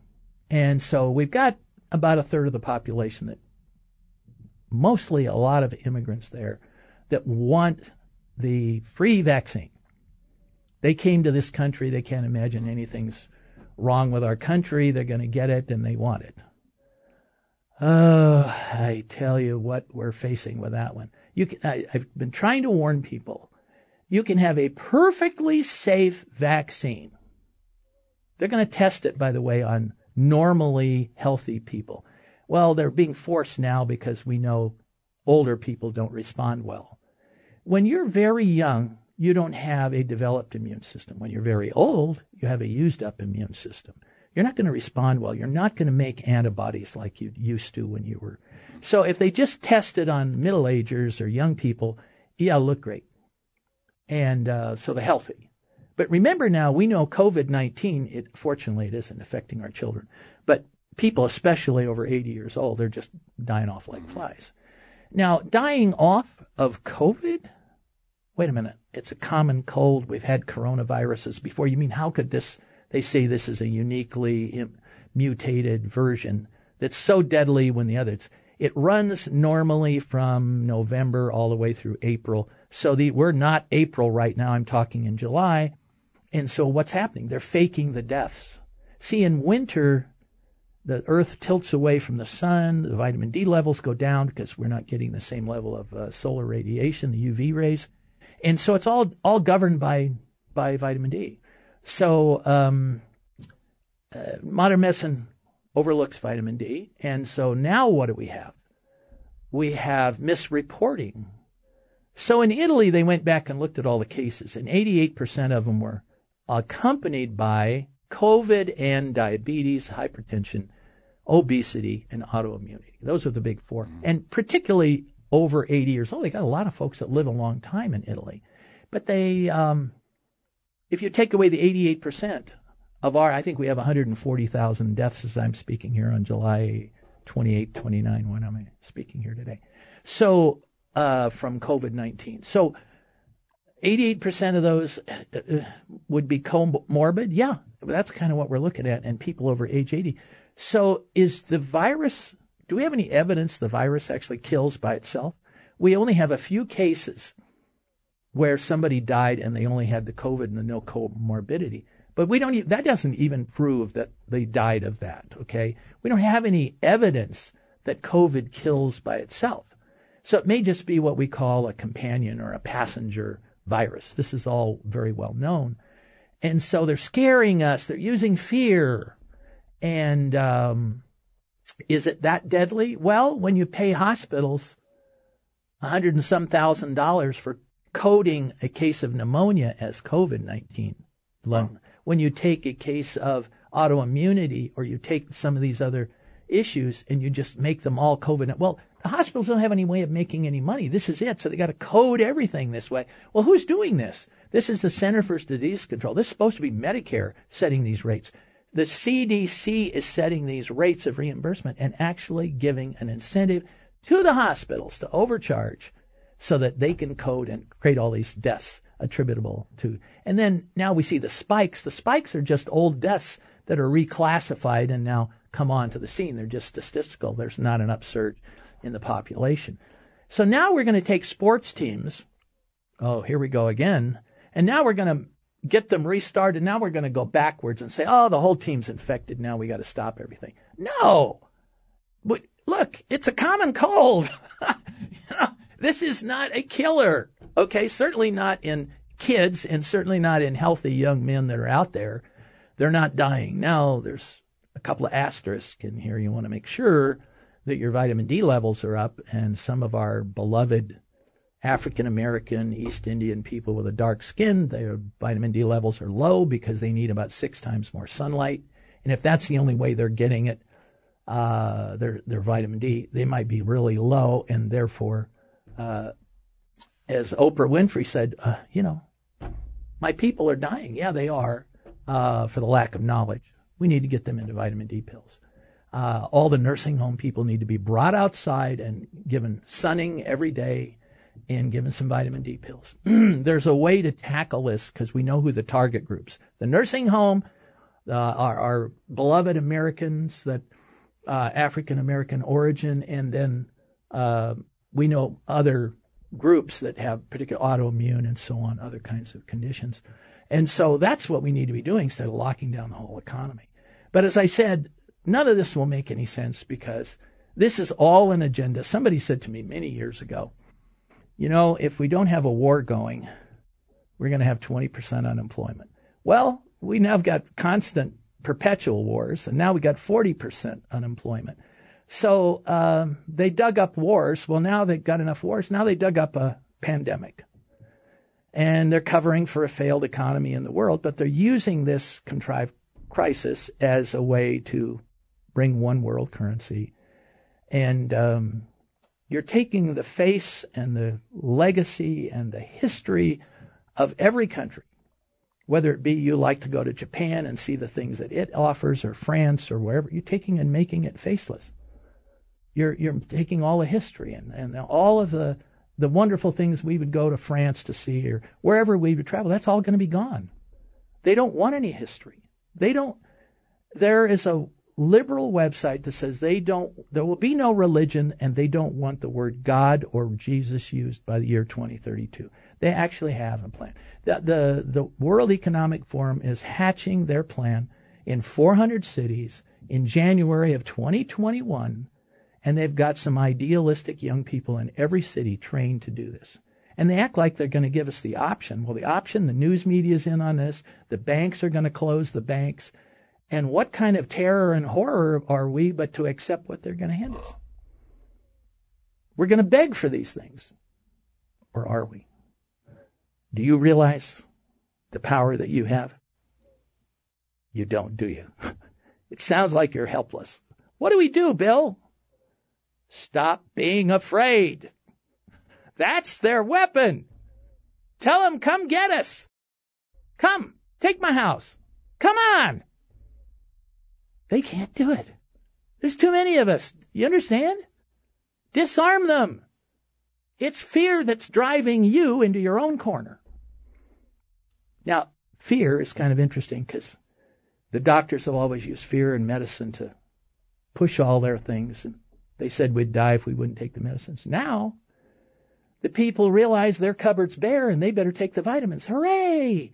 And so we've got about a third of the population that, mostly a lot of immigrants there, that want the free vaccine. They came to this country. They can't imagine anything's wrong with our country. They're going to get it and they want it. Oh, I tell you what we're facing with that one. You can, I, I've been trying to warn people. You can have a perfectly safe vaccine. They're going to test it, by the way, on normally healthy people. Well, they're being forced now because we know older people don't respond well. When you're very young, you don't have a developed immune system. When you're very old, you have a used up immune system you're not going to respond well. You're not going to make antibodies like you used to when you were. So if they just tested on middle agers or young people, yeah, look great. And uh, so the healthy. But remember now, we know COVID 19, it, fortunately, it isn't affecting our children. But people, especially over 80 years old, they're just dying off like flies. Now, dying off of COVID? Wait a minute. It's a common cold. We've had coronaviruses before. You mean how could this? They say this is a uniquely mutated version that's so deadly when the others. It runs normally from November all the way through April. So the, we're not April right now. I'm talking in July. And so what's happening? They're faking the deaths. See, in winter, the Earth tilts away from the sun. The vitamin D levels go down because we're not getting the same level of uh, solar radiation, the UV rays, and so it's all all governed by by vitamin D. So um, uh, modern medicine overlooks vitamin D. And so now what do we have? We have misreporting. So in Italy, they went back and looked at all the cases, and 88% of them were accompanied by COVID and diabetes, hypertension, obesity, and autoimmunity. Those are the big 4 mm-hmm. And particularly over 80 years old, they got a lot of folks that live a long time in Italy. But they, um, if you take away the 88%, of our, I think we have 140,000 deaths as I'm speaking here on July 28, 29, when I'm speaking here today. So, uh, from COVID 19. So, 88% of those uh, uh, would be comorbid. Yeah, that's kind of what we're looking at, and people over age 80. So, is the virus, do we have any evidence the virus actually kills by itself? We only have a few cases where somebody died and they only had the COVID and the no comorbidity. But we don't. That doesn't even prove that they died of that. Okay, we don't have any evidence that COVID kills by itself. So it may just be what we call a companion or a passenger virus. This is all very well known, and so they're scaring us. They're using fear, and um, is it that deadly? Well, when you pay hospitals a hundred and some thousand dollars for coding a case of pneumonia as COVID nineteen lung when you take a case of autoimmunity or you take some of these other issues and you just make them all COVID. Well, the hospitals don't have any way of making any money. This is it. So they got to code everything this way. Well, who's doing this? This is the Center for Disease Control. This is supposed to be Medicare setting these rates. The CDC is setting these rates of reimbursement and actually giving an incentive to the hospitals to overcharge so that they can code and create all these deaths attributable to. And then now we see the spikes. The spikes are just old deaths that are reclassified and now come onto the scene. They're just statistical. There's not an upsurge in the population. So now we're going to take sports teams. Oh, here we go again. And now we're going to get them restarted. Now we're going to go backwards and say, oh, the whole team's infected. Now we got to stop everything. No. But look, it's a common cold. [laughs] this is not a killer. Okay, certainly not in kids and certainly not in healthy young men that are out there. They're not dying. Now, there's a couple of asterisks in here. You want to make sure that your vitamin D levels are up, and some of our beloved African American, East Indian people with a dark skin, their vitamin D levels are low because they need about six times more sunlight. And if that's the only way they're getting it, uh, their their vitamin D, they might be really low, and therefore uh, as Oprah Winfrey said, uh, you know, my people are dying. Yeah, they are uh, for the lack of knowledge. We need to get them into vitamin D pills. Uh, all the nursing home people need to be brought outside and given sunning every day and given some vitamin D pills. [clears throat] There's a way to tackle this because we know who the target groups. The nursing home, uh, our, our, beloved Americans that uh, African American origin, and then uh, we know other groups that have particular autoimmune and so on, other kinds of conditions. And so that's what we need to be doing instead of locking down the whole economy. But as I said, none of this will make any sense because this is all an agenda. Somebody said to me many years ago, you know, if we don't have a war going, we're going to have 20% unemployment. Well, we now have got constant perpetual wars, and now we've got 40% unemployment. So um, they dug up wars. Well, now they've got enough wars. Now they dug up a pandemic. And they're covering for a failed economy in the world, but they're using this contrived crisis as a way to bring one world currency. And um, you're taking the face and the legacy and the history of every country Whether it be you like to go to Japan and see the things that it offers, or France, or wherever, you're taking and making it faceless. You're you're taking all the history and, and all of the the wonderful things we would go to France to see or wherever we would travel. That's all going to be gone. They don't want any history. They don't. There is a liberal website that says they don't, there will be no religion and they don't want the word God or Jesus used by the year 2032. They actually have a plan. The, the, the World Economic Forum is hatching their plan in 400 cities in January of 2021, and they've got some idealistic young people in every city trained to do this. And they act like they're going to give us the option. Well, the option, the news media is in on this. The banks are going to close the banks. And what kind of terror and horror are we but to accept what they're going to hand us? We're going to beg for these things. Or are we? Do you realize the power that you have? You don't, do you? [laughs] it sounds like you're helpless. What do we do, Bill? Stop being afraid. That's their weapon. Tell them, come get us. Come, take my house. Come on. They can't do it. There's too many of us. You understand? Disarm them. It's fear that's driving you into your own corner. Now, fear is kind of interesting because the doctors have always used fear in medicine to push all their things. And they said we'd die if we wouldn't take the medicines. Now, the people realize their cupboard's bare and they better take the vitamins. Hooray!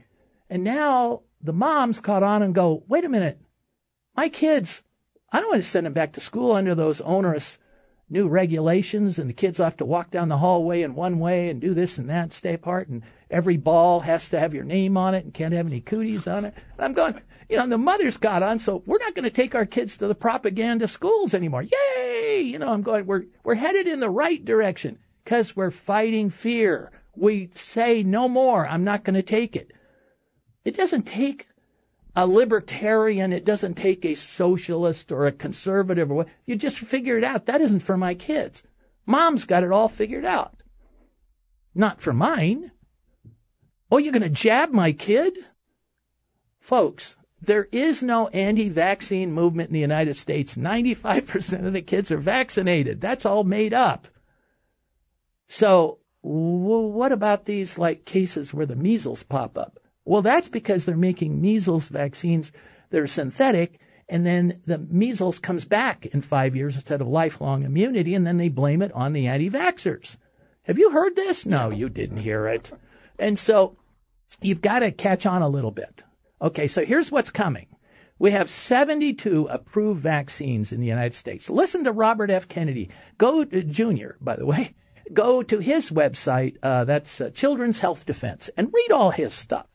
And now the moms caught on and go, wait a minute. My kids, I don't want to send them back to school under those onerous new regulations and the kids have to walk down the hallway in one way and do this and that, stay apart, and every ball has to have your name on it and can't have any cooties on it. And I'm going, you know, the mothers got on, so we're not going to take our kids to the propaganda schools anymore. Yay! You know, I'm going, we're, we're headed in the right direction because we're fighting fear. We say no more. I'm not going to take it. It doesn't take a libertarian. It doesn't take a socialist or a conservative or what. You just figure it out. That isn't for my kids. Mom's got it all figured out. Not for mine. Oh, you're going to jab my kid? Folks, there is no anti vaccine movement in the United States. 95% of the kids are vaccinated. That's all made up. So, what about these like cases where the measles pop up? Well, that's because they're making measles vaccines that are synthetic, and then the measles comes back in five years instead of lifelong immunity, and then they blame it on the anti vaxxers. Have you heard this? No, you didn't hear it. And so you've got to catch on a little bit. Okay, so here's what's coming. We have 72 approved vaccines in the United States. Listen to Robert F. Kennedy. Go to Jr., by the way. [laughs] Go to his website, uh, that's uh, Children's Health Defense, and read all his stuff.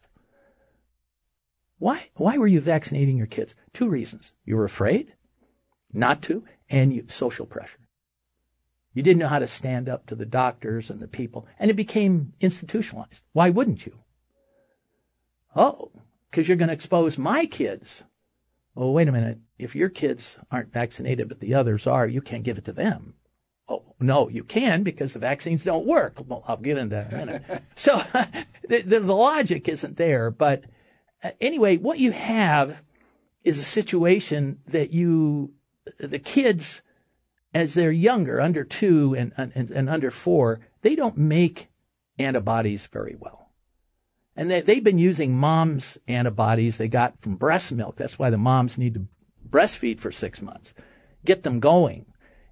Why, why were you vaccinating your kids? Two reasons. You were afraid not to, and you, social pressure. You didn't know how to stand up to the doctors and the people, and it became institutionalized. Why wouldn't you? Oh, because you're going to expose my kids. Oh, wait a minute. If your kids aren't vaccinated, but the others are, you can't give it to them. Oh, no, you can because the vaccines don't work. Well, I'll get into that in a minute. [laughs] so [laughs] the, the, the logic isn't there, but uh, anyway, what you have is a situation that you, the kids, as they're younger, under two and, and, and under four, they don't make antibodies very well. And they, they've been using mom's antibodies they got from breast milk. That's why the moms need to breastfeed for six months, get them going.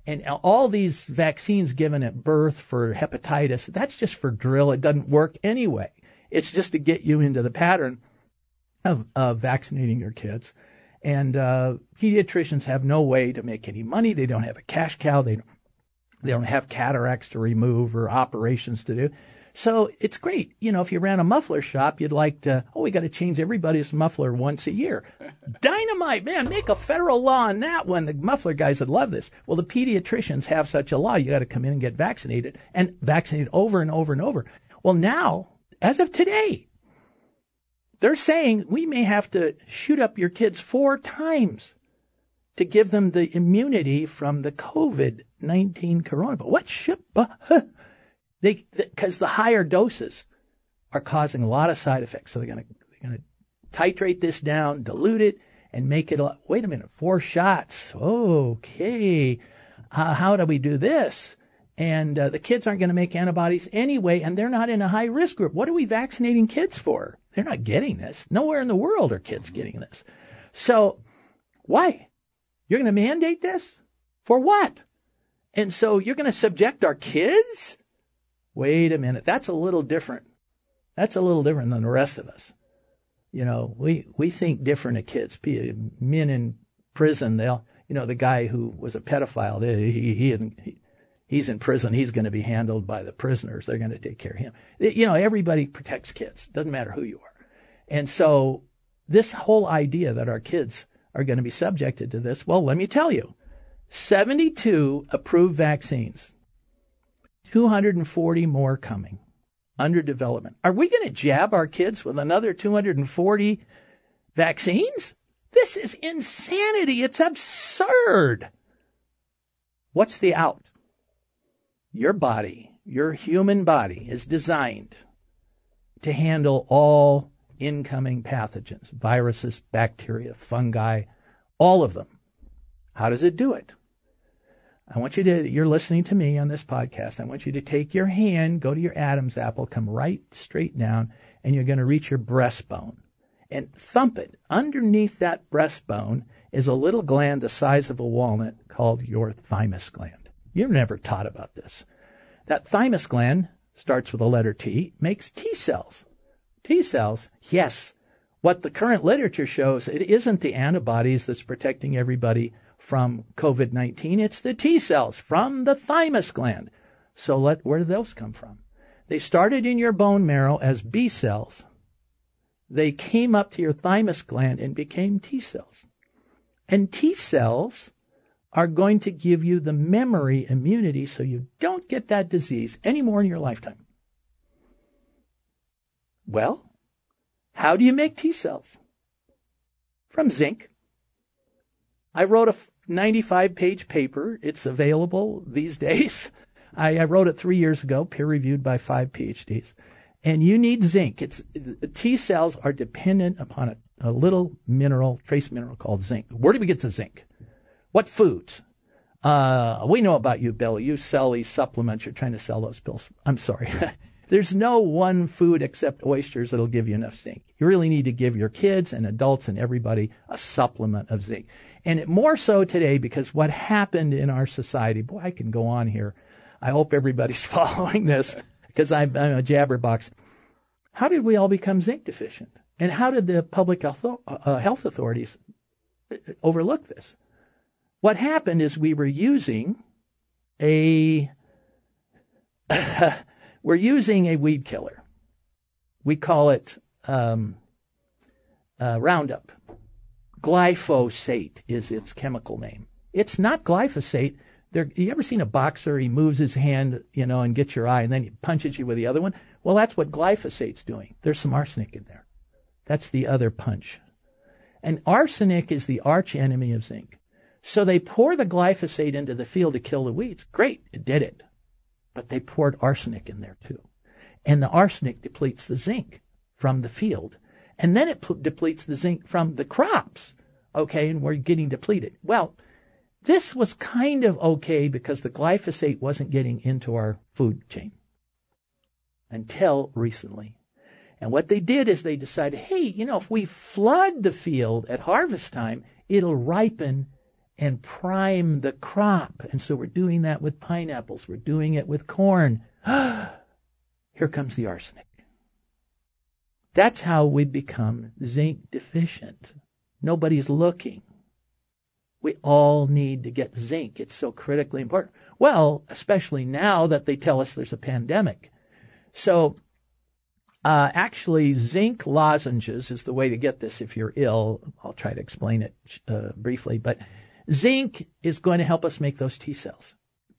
And all these vaccines given at birth for hepatitis, that's just for drill. It doesn't work anyway. It's just to get you into the pattern of, of vaccinating your kids. And uh, pediatricians have no way to make any money. They don't have a cash cow. They don't, they don't have cataracts to remove or operations to do. So it's great. You know, if you ran a muffler shop, you'd like to, oh, we got to change everybody's muffler once a year. Dynamite, man, make a federal law on that one. The muffler guys would love this. Well, the pediatricians have such a law. You got to come in and get vaccinated and vaccinated over and over and over. Well, now, as of today, they're saying we may have to shoot up your kids four times to give them the immunity from the COVID 19 coronavirus. What should, they, because the higher doses are causing a lot of side effects. So they're going to, they're to titrate this down, dilute it, and make it. Wait a minute, four shots. Okay, uh, how do we do this? And uh, the kids aren't going to make antibodies anyway, and they're not in a high risk group. What are we vaccinating kids for? They're not getting this. Nowhere in the world are kids getting this. So, why? You're going to mandate this? For what? And so you're going to subject our kids? Wait a minute. That's a little different. That's a little different than the rest of us. You know, we, we think different of kids. Men in prison, they'll, you know, the guy who was a pedophile, he, he isn't, he, he's in prison. He's going to be handled by the prisoners. They're going to take care of him. You know, everybody protects kids. Doesn't matter who you are. And so this whole idea that our kids are going to be subjected to this, well, let me tell you, 72 approved vaccines, 240 more coming under development. Are we going to jab our kids with another 240 vaccines? This is insanity. It's absurd. What's the out? Your body, your human body, is designed to handle all incoming pathogens viruses, bacteria, fungi, all of them. How does it do it? I want you to, you're listening to me on this podcast. I want you to take your hand, go to your Adam's apple, come right straight down, and you're going to reach your breastbone and thump it. Underneath that breastbone is a little gland the size of a walnut called your thymus gland. You're never taught about this. That thymus gland starts with the letter T, makes T cells. T cells, yes. What the current literature shows, it isn't the antibodies that's protecting everybody from COVID 19. It's the T cells from the thymus gland. So let, where do those come from? They started in your bone marrow as B cells. They came up to your thymus gland and became T cells. And T cells are going to give you the memory immunity so you don't get that disease anymore in your lifetime. Well, how do you make T cells? From zinc. I wrote a 95 page paper. It's available these [laughs] days. I, I, wrote it three years ago, peer reviewed by five PhDs. And you need zinc. It's, T cells are dependent upon a, a little mineral, trace mineral called zinc. Where do we get the zinc? What foods? Uh, we know about you, Bill. You sell these supplements. You're trying to sell those pills. I'm sorry. [laughs] There's no one food except oysters that'll give you enough zinc. You really need to give your kids and adults and everybody a supplement of zinc. And more so today because what happened in our society, boy, I can go on here. I hope everybody's [laughs] following this because I'm, I'm, a jabberbox. How did we all become zinc deficient? And how did the public health, uh, health authorities uh, overlook this? What happened is we were using a [laughs] we're using a weed killer. We call it um, uh, Roundup. Glyphosate is its chemical name. It's not glyphosate. There, you ever seen a boxer? He moves his hand, you know, and gets your eye, and then he punches you with the other one. Well, that's what glyphosate's doing. There's some arsenic in there. That's the other punch. And arsenic is the arch enemy of zinc. So they pour the glyphosate into the field to kill the weeds. Great, it did it. But they poured arsenic in there too. And the arsenic depletes the zinc from the field. And then it depletes the zinc from the crops. Okay, and we're getting depleted. Well, this was kind of okay because the glyphosate wasn't getting into our food chain until recently. And what they did is they decided, hey, you know, if we flood the field at harvest time, it'll ripen and prime the crop. And so we're doing that with pineapples. We're doing it with corn. [gasps] Here comes the arsenic. That's how we become zinc deficient. Nobody's looking. We all need to get zinc. It's so critically important. Well, especially now that they tell us there's a pandemic. So, uh, actually, zinc lozenges is the way to get this if you're ill. I'll try to explain it uh, briefly, but zinc is going to help us make those T cells.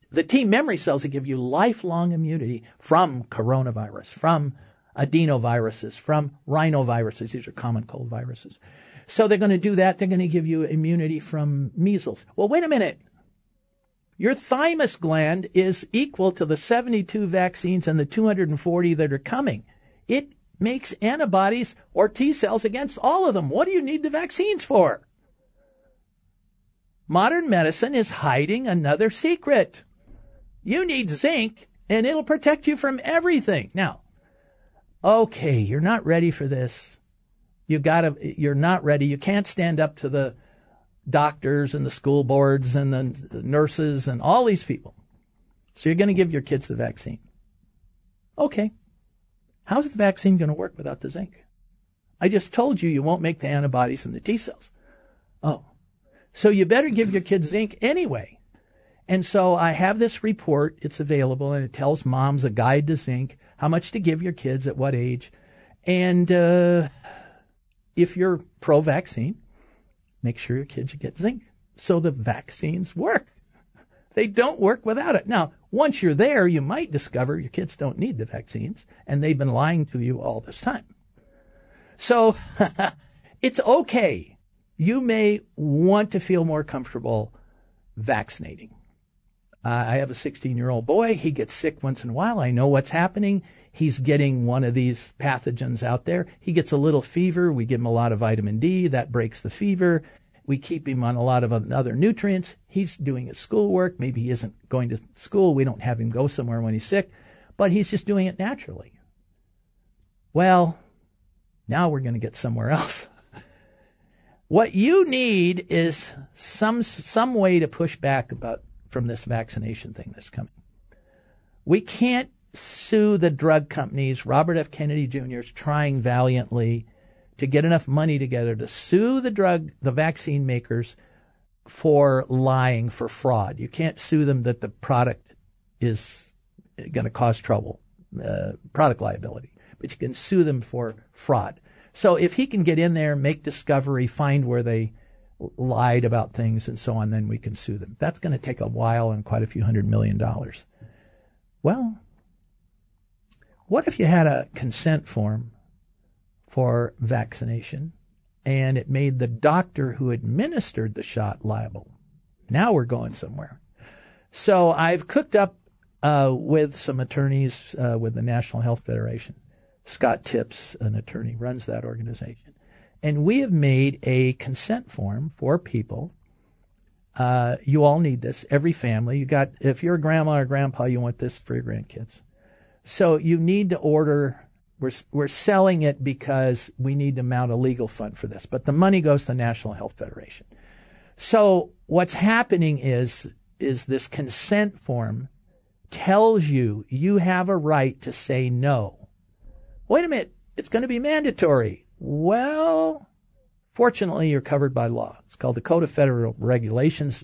The T memory cells that give you lifelong immunity from coronavirus, from adenoviruses, from rhinoviruses. These are common cold viruses. So they're going to do that. They're going to give you immunity from measles. Well, wait a minute. Your thymus gland is equal to the 72 vaccines and the 240 that are coming. It makes antibodies or T cells against all of them. What do you need the vaccines for? Modern medicine is hiding another secret. You need zinc and it'll protect you from everything. Now, okay, you're not ready for this. You gotta, you're not ready. You can't stand up to the doctors and the school boards and the nurses and all these people. So you're going to give your kids the vaccine. Okay. How's the vaccine going to work without the zinc? I just told you you won't make the antibodies and the T cells. Oh. So you better give your kids zinc anyway. And so I have this report. It's available and it tells moms a guide to zinc, how much to give your kids at what age. And uh, if you're pro vaccine, make sure your kids get zinc. So the vaccines work. They don't work without it. Now, once you're there, you might discover your kids don't need the vaccines, and they've been lying to you all this time. So [laughs] it's okay. You may want to feel more comfortable vaccinating. Uh, I have a 16 year old boy. He gets sick once in a while. I know what's happening. He's getting one of these pathogens out there. He gets a little fever. We give him a lot of vitamin D. That breaks the fever. We keep him on a lot of other nutrients. He's doing his schoolwork. Maybe he isn't going to school. We don't have him go somewhere when he's sick, but he's just doing it naturally. Well, now we're going to get somewhere else. [laughs] what you need is some some way to push back about from this vaccination thing that's coming. We can't sue the drug companies. Robert F. Kennedy Jr. is trying valiantly to get enough money together to sue the drug, the vaccine makers for lying, for fraud. You can't sue them that the product is going to cause trouble, uh, product liability, but you can sue them for fraud. So if he can get in there, make discovery, find where they lied about things and so on, then we can sue them. That's going to take a while and quite a few hundred million dollars. Well, what if you had a consent form for vaccination, and it made the doctor who administered the shot liable. Now we're going somewhere. So I've cooked up uh, with some attorneys uh, with the National Health Federation. Scott Tips, an attorney, runs that organization. And we have made a consent form for people. Uh, you all need this. Every family. You got, if you're a grandma or grandpa, you want this for your grandkids. So you need to order we're, we're selling it because we need to mount a legal fund for this, but the money goes to the National Health Federation. So what's happening is, is this consent form tells you you have a right to say no. Wait a minute, it's going to be mandatory. Well, fortunately, you're covered by law. It's called the Code of Federal Regulations,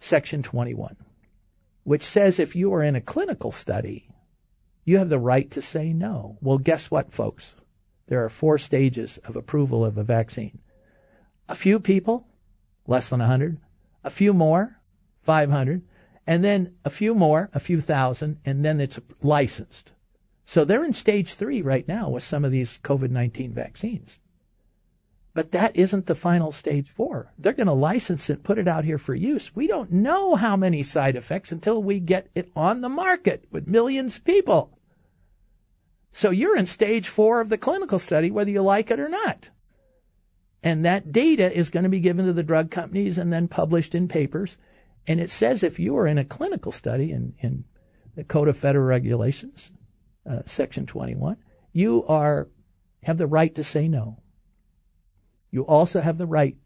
Section 21, which says if you are in a clinical study you have the right to say no. Well, guess what, folks? There are four stages of approval of a vaccine. A few people, less than 100. A few more, 500. And then a few more, a few thousand, and then it's licensed. So they're in stage three right now with some of these COVID 19 vaccines. But that isn't the final stage four. They're going to license it, put it out here for use. We don't know how many side effects until we get it on the market with millions of people. So you're in stage four of the clinical study, whether you like it or not. And that data is going to be given to the drug companies and then published in papers. And it says if you are in a clinical study in, in the Code of Federal Regulations, uh, Section 21, you are have the right to say no. You also have the right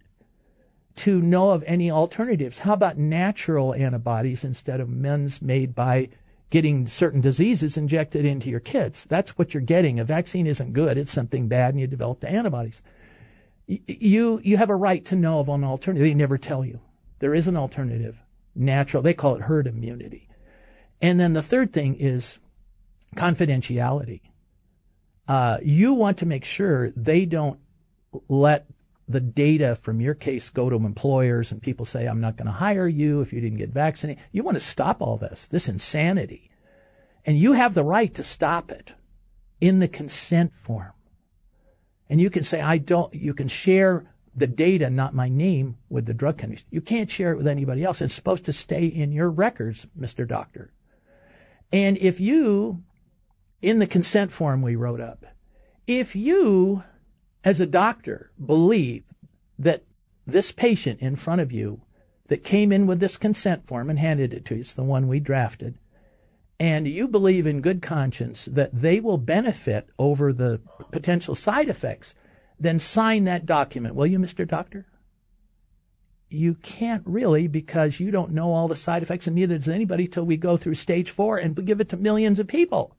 to know of any alternatives. How about natural antibodies instead of men's made by getting certain diseases injected into your kids? That's what you're getting. A vaccine isn't good. It's something bad and you develop the antibodies. You, you have a right to know of an alternative. They never tell you. There is an alternative. Natural. They call it herd immunity. And then the third thing is confidentiality. Uh, you want to make sure they don't let the data from your case go to employers and people say, I'm not going to hire you if you didn't get vaccinated. You want to stop all this, this insanity. And you have the right to stop it in the consent form. And you can say, I don't, you can share the data, not my name, with the drug companies. You can't share it with anybody else. It's supposed to stay in your records, Mr. Doctor. And if you, in the consent form we wrote up, if you, as a doctor, believe that this patient in front of you that came in with this consent form and handed it to you, it's the one we drafted, and you believe in good conscience that they will benefit over the potential side effects, then sign that document, will you, Mr. Doctor? You can't really because you don't know all the side effects, and neither does anybody till we go through stage four and give it to millions of people.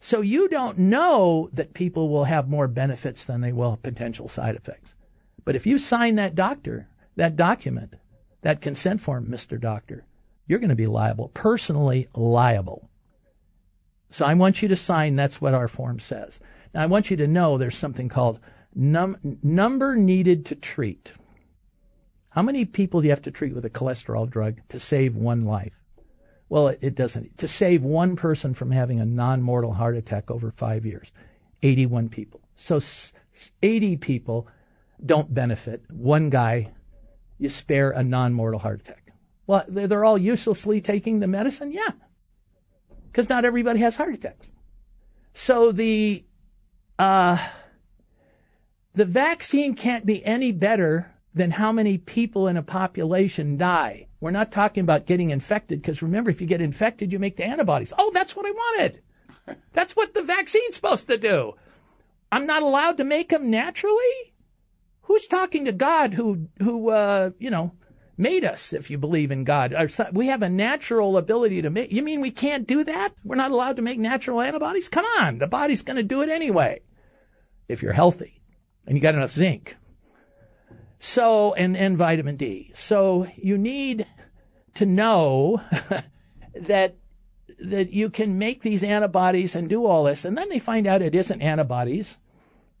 So you don't know that people will have more benefits than they will potential side effects. But if you sign that doctor, that document, that consent form, Mr. Doctor, you're going to be liable, personally liable. So I want you to sign, that's what our form says. Now I want you to know there's something called num- number needed to treat. How many people do you have to treat with a cholesterol drug to save one life? Well, it, it doesn't. To save one person from having a non mortal heart attack over five years, 81 people. So 80 people don't benefit. One guy, you spare a non mortal heart attack. Well, they're all uselessly taking the medicine? Yeah. Because not everybody has heart attacks. So the, uh, the vaccine can't be any better than how many people in a population die. We're not talking about getting infected because remember, if you get infected, you make the antibodies. Oh, that's what I wanted. [laughs] That's what the vaccine's supposed to do. I'm not allowed to make them naturally? Who's talking to God who, who, uh, you know, made us, if you believe in God. We have a natural ability to make. You mean we can't do that? We're not allowed to make natural antibodies? Come on, the body's going to do it anyway. If you're healthy and you got enough zinc. So, and, and vitamin D. So you need to know [laughs] that, that you can make these antibodies and do all this. And then they find out it isn't antibodies.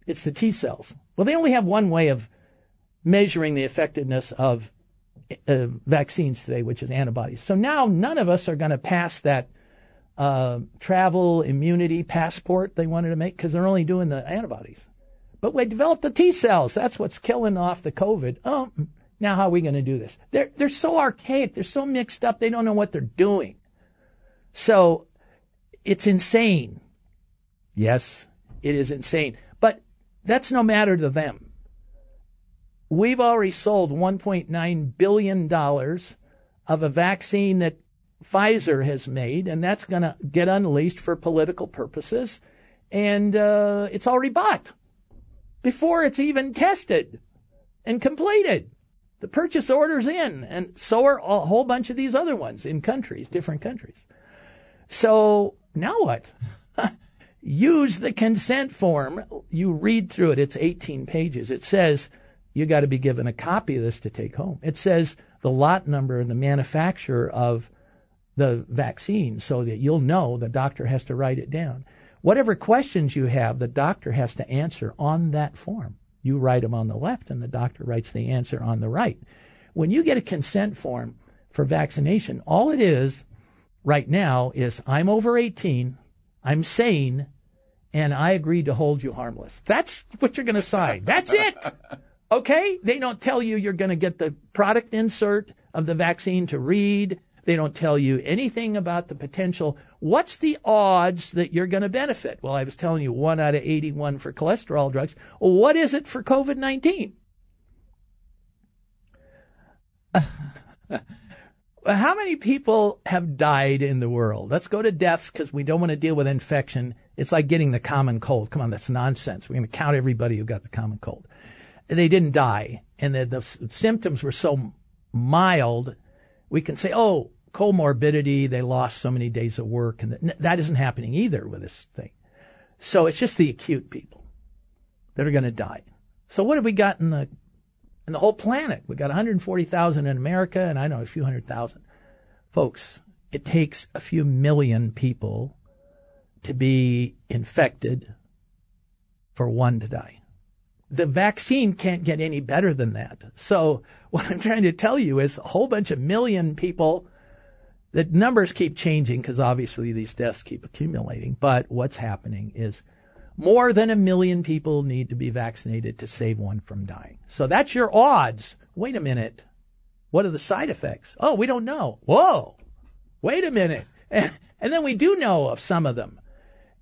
It's the T cells. Well, they only have one way of measuring the effectiveness of uh, vaccines today, which is antibodies. So now none of us are going to pass that uh, travel immunity passport they wanted to make because they're only doing the antibodies. But we developed the T cells. That's what's killing off the COVID. Oh, now how are we going to do this? They're, they're so archaic. They're so mixed up. They don't know what they're doing. So it's insane. Yes, it is insane. But that's no matter to them. We've already sold $1.9 billion of a vaccine that Pfizer has made, and that's going to get unleashed for political purposes. And uh, it's already bought before it's even tested and completed. The purchase order's in, and so are a whole bunch of these other ones in countries, different countries. So now what? [laughs] Use the consent form. You read through it. It's 18 pages. It says you got to be given a copy of this to take home. It says the lot number and the manufacturer of the vaccine so that you'll know the doctor has to write it down. Whatever questions you have, the doctor has to answer on that form. You write them on the left and the doctor writes the answer on the right. When you get a consent form for vaccination, all it is right now is I'm over 18, I'm sane, and I agree to hold you harmless. That's what you're going to sign. That's it. [laughs] Okay? They don't tell you you're going to get the product insert of the vaccine to read. They don't tell you anything about the potential. What's the odds that you're going to benefit? Well, I was telling you one out of 81 for cholesterol drugs. Well, what is it for COVID 19? [laughs] How many people have died in the world? Let's go to deaths because we don't want to deal with infection. It's like getting the common cold. Come on, that's nonsense. We're going to count everybody who got the common cold they didn't die, and the, the symptoms were so mild, we can say, oh, comorbidity, they lost so many days of work, and that isn't happening either with this thing. So it's just the acute people that are going to die. So what have we got in the in the whole planet? We've got 140,000 in America, and I know a few hundred thousand. Folks, it takes a few million people to be infected for one to die the vaccine can't get any better than that. So [laughs] what I'm trying to tell you is a whole bunch of million people. The numbers keep changing because obviously these deaths keep accumulating. But what's happening is more than a million people need to be vaccinated to save one from dying. So that's your odds. Wait a minute. What are the side effects? Oh, we don't know. Whoa. Wait a minute. And, and then we do know of some of them.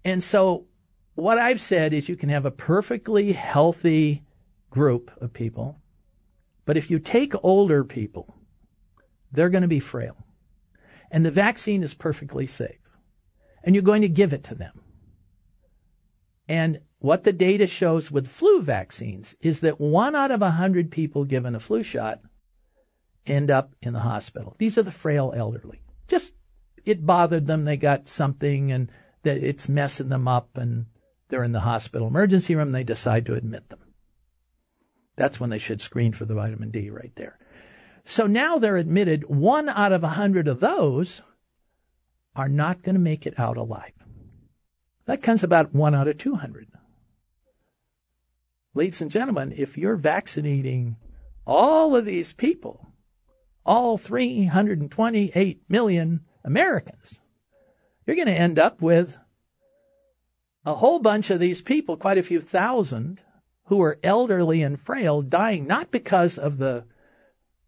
And so what I've said is you can have a perfectly healthy group of people, but if you take older people, they're going to be frail. And the vaccine is perfectly safe. And you're going to give it to them. And what the data shows with flu vaccines is that one out of a hundred people given a flu shot end up in the hospital. These are the frail elderly. Just it bothered them. They got something and that it's messing them up and they're in the hospital emergency room. They decide to admit them. That's when they should screen for the vitamin D right there. So now they're admitted one out of a hundred of those are not going to make it out alive. That comes about one out of 200. Ladies and gentlemen, if you're vaccinating all of these people, all 328 million Americans, you're going to end up with a whole bunch of these people, quite a few thousand, who are elderly and frail, dying not because of the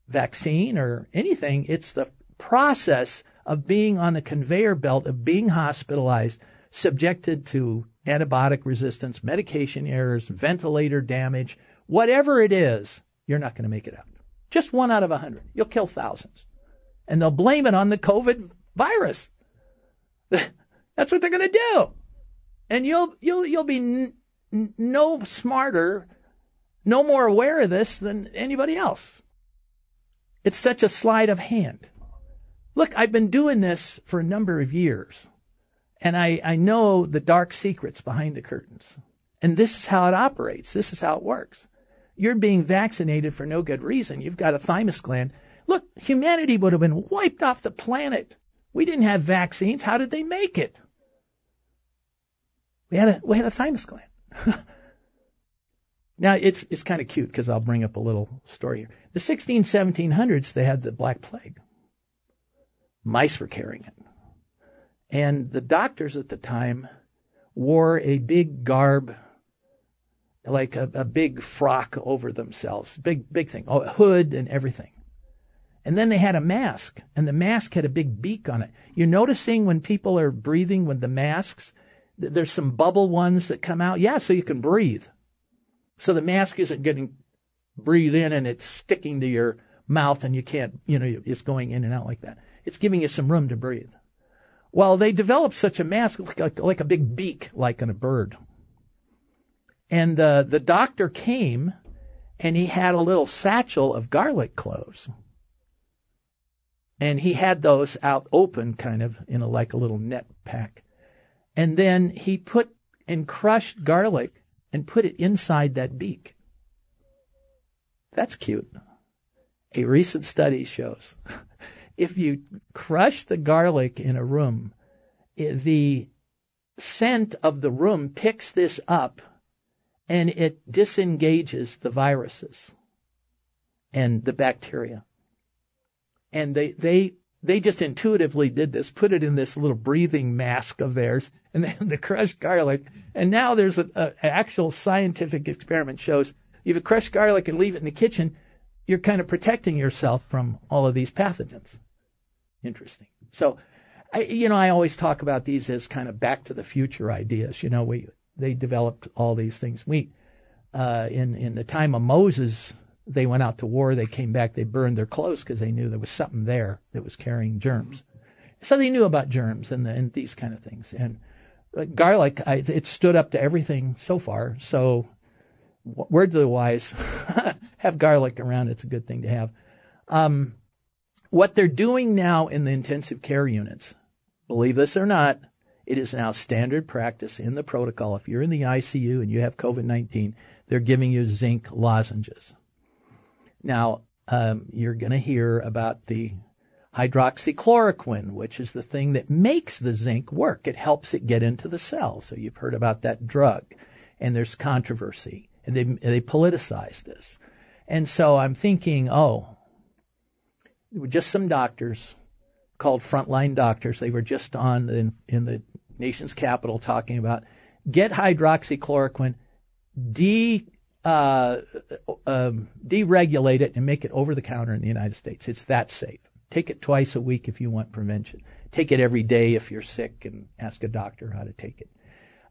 vaccine or anything. It's the process of being on the conveyor belt, of being hospitalized, subjected to antibiotic resistance, medication errors, ventilator damage, whatever it is, you're not going to make it out. Just one out of a hundred. You'll kill thousands. And they'll blame it on the COVID virus. [laughs] That's what they're going to do. And you'll, you'll, you'll be n- n- no smarter, no more aware of this than anybody else. It's such a sleight of hand. Look, I've been doing this for a number of years. And I, I know the dark secrets behind the curtains. And this is how it operates. This is how it works. You're being vaccinated for no good reason. You've got a thymus gland. Look, humanity would have been wiped off the planet. We didn't have vaccines. How did they make it? We had a, we had a thymus gland. [laughs] now it's, it's kind of cute because I'll bring up a little story here. The 16, 1700s, they had the Black Plague. Mice were carrying it. And the doctors at the time wore a big garb, like a, a big frock over themselves, big, big thing, a hood and everything. And then they had a mask, and the mask had a big beak on it. You're noticing when people are breathing with the masks, there's some bubble ones that come out. Yeah, so you can breathe. So the mask isn't getting breathe in and it's sticking to your mouth and you can't, you know, it's going in and out like that. It's giving you some room to breathe. Well, they developed such a mask, like, like a big beak, like in a bird. And uh, the doctor came, and he had a little satchel of garlic cloves. And he had those out open, kind of in a like a little net pack. And then he put and crushed garlic and put it inside that beak. That's cute. A recent study shows [laughs] if you crush the garlic in a room, it, the scent of the room picks this up and it disengages the viruses and the bacteria. And they, they, they just intuitively did this, put it in this little breathing mask of theirs, and then [laughs] the crushed garlic. And now there's an actual scientific experiment shows if you crush garlic and leave it in the kitchen, you're kind of protecting yourself from all of these pathogens. Interesting. So, I, you know, I always talk about these as kind of back to the future ideas. You know, we they developed all these things. We, uh, in in the time of Moses, they went out to war. They came back. They burned their clothes because they knew there was something there that was carrying germs. So they knew about germs and, the, and these kind of things. And garlic, I, it stood up to everything so far. So, word to the wise, [laughs] have garlic around. It's a good thing to have. Um, what they're doing now in the intensive care units, believe this or not, it is now standard practice in the protocol. If you're in the ICU and you have COVID 19, they're giving you zinc lozenges. Now, um, you're going to hear about the hydroxychloroquine, which is the thing that makes the zinc work. It helps it get into the cell. So you've heard about that drug, and there's controversy, and they they politicize this. And so I'm thinking, oh, just some doctors called frontline doctors. They were just on in, in the nation's capital talking about get hydroxychloroquine, de uh, um, deregulate it, and make it over the counter in the United States. It's that safe. Take it twice a week if you want prevention. Take it every day if you're sick, and ask a doctor how to take it.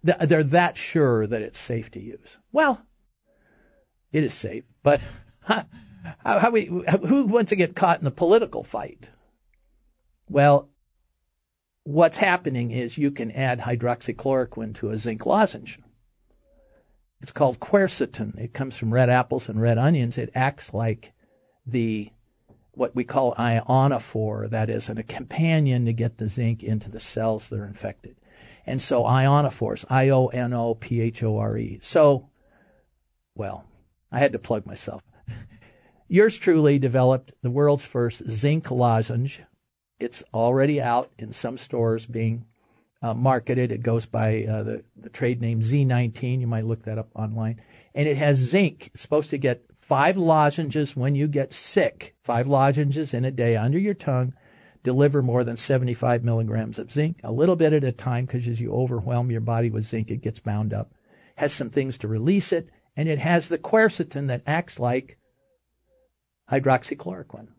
They're that sure that it's safe to use. Well, it is safe, but [laughs] how, how we, who wants to get caught in a political fight? Well, what's happening is you can add hydroxychloroquine to a zinc lozenge. It's called quercetin. It comes from red apples and red onions. It acts like the what we call ionophore, that is, a companion to get the zinc into the cells that are infected. And so ionophores, I O N O P H O R E. So, well, I had to plug myself. Yours truly developed the world's first zinc lozenge. It's already out in some stores being uh, marketed. It goes by uh, the, the trade name Z19. You might look that up online. And it has zinc. It's supposed to get five lozenges when you get sick, five lozenges in a day under your tongue deliver more than 75 milligrams of zinc, a little bit at a time because as you overwhelm your body with zinc, it gets bound up. Has some things to release it, and it has the quercetin that acts like hydroxychloroquine.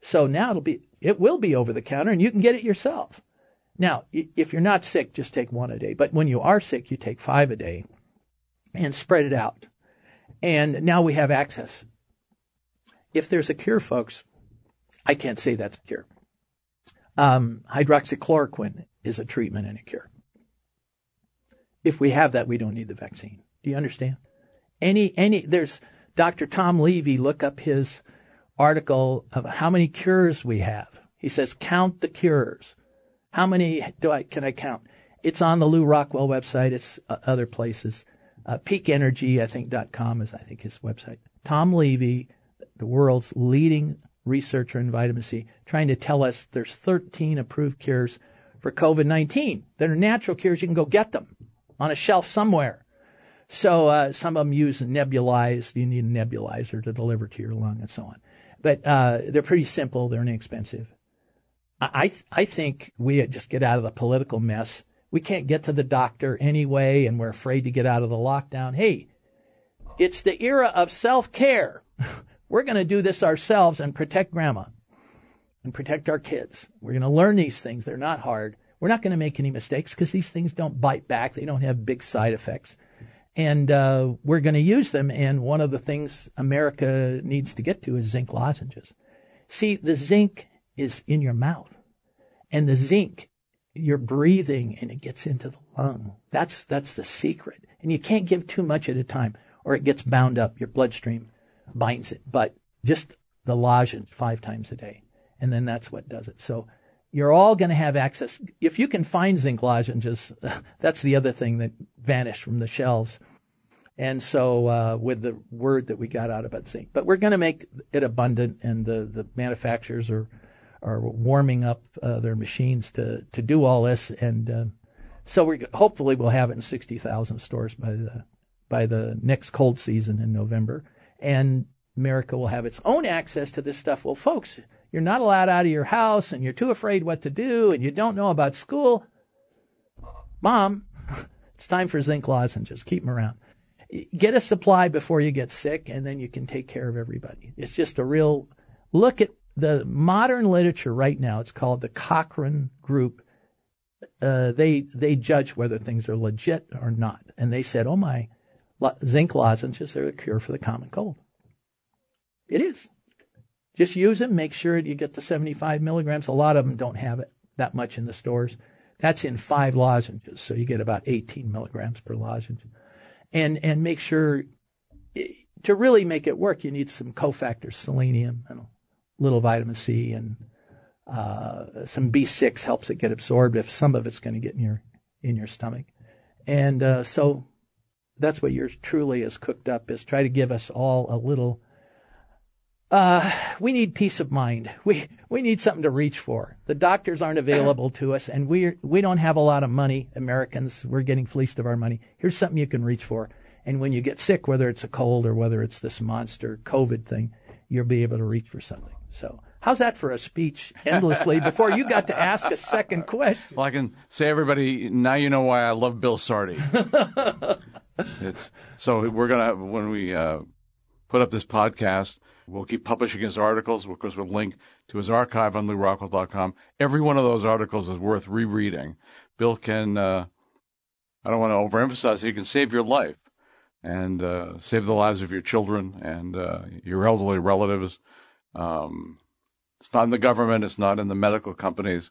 So now it'll be, it will be over the counter and you can get it yourself. Now, if you're not sick, just take one a day. But when you are sick, you take five a day and spread it out. And now we have access. If there's a cure, folks, I can't say that's a cure. Um, hydroxychloroquine is a treatment and a cure. If we have that, we don't need the vaccine. Do you understand? Any, any, there's Dr. Tom Levy, look up his article of how many cures we have. He says, count the cures. How many do I, can I count? It's on the Lew Rockwell website. It's uh, other places. Uh, Peak Energy, I think, dot .com is, I think, his website. Tom Levy, the world's leading researcher in vitamin C, trying to tell us there's 13 approved cures for COVID-19 that are natural cures. You can go get them on a shelf somewhere. So uh, some of them use nebulized. You need a nebulizer to deliver to your lung and so on. But uh, they're pretty simple. They're inexpensive. I th- I think we just get out of the political mess. We can't get to the doctor anyway, and we're afraid to get out of the lockdown. Hey, it's the era of self care. [laughs] We're going to do this ourselves and protect grandma and protect our kids. We're going to learn these things. They're not hard. We're not going to make any mistakes because these things don't bite back. They don't have big side effects. And uh, we're going to use them. And one of the things America needs to get to is zinc lozenges. See, the zinc is in your mouth. And the zinc, you're breathing and it gets into the lung. That's, that's the secret. And you can't give too much at a time or it gets bound up, your bloodstream binds it, but just the lozenge five times a day. And then that's what does it. So you're all going to have access. If you can find zinc lozenges, [laughs] that's the other thing that vanished from the shelves. And so, uh, with the word that we got out about zinc, but we're going to make it abundant, and the, the manufacturers are are warming up uh, their machines to to do all this, and uh, so we hopefully we'll have it in sixty thousand stores by the by the next cold season in November and America will have its own access to this stuff. Well, folks, you're not allowed out of your house and you're too afraid what to do and you don't know about school. Mom, [laughs] it's time for zinc lozenges. Keep them around. Get a supply before you get sick and then you can take care of everybody. It's just a real look at the modern literature right now. It's called the Cochrane Group. Uh, they they judge whether things are legit or not, and they said, "Oh my, zinc lozenges are a cure for the common cold. It is. Just use them. Make sure you get the 75 milligrams. A lot of them don't have it that much in the stores. That's in five lozenges, so you get about 18 milligrams per lozenge. And and make sure to really make it work, you need some cofactors, selenium and little vitamin C, and uh, some B6 helps it get absorbed if some of it's going to get in your in your stomach. And uh, so that's what yours truly is cooked up is try to give us all a little uh, we need peace of mind. [laughs] We we need something to reach for. The doctors aren't available to us, and we we don't have a lot of money. Americans, we're getting fleeced of our money. Here's something you can reach for, and when you get sick, whether it's a cold or whether it's this monster COVID thing, you'll be able to reach for something. So, how's that for a speech endlessly before you got to ask a second question? Well, I can say everybody now you know why I love Bill Sardi. [laughs] it's so we're gonna when we uh, put up this podcast, we'll keep publishing his articles. Of course, we'll link to his archive on lewrockwell.com. Every one of those articles is worth rereading. Bill can. Uh, I don't want to overemphasize He can save your life and uh, save the lives of your children and uh, your elderly relatives. Um, it's not in the government. It's not in the medical companies.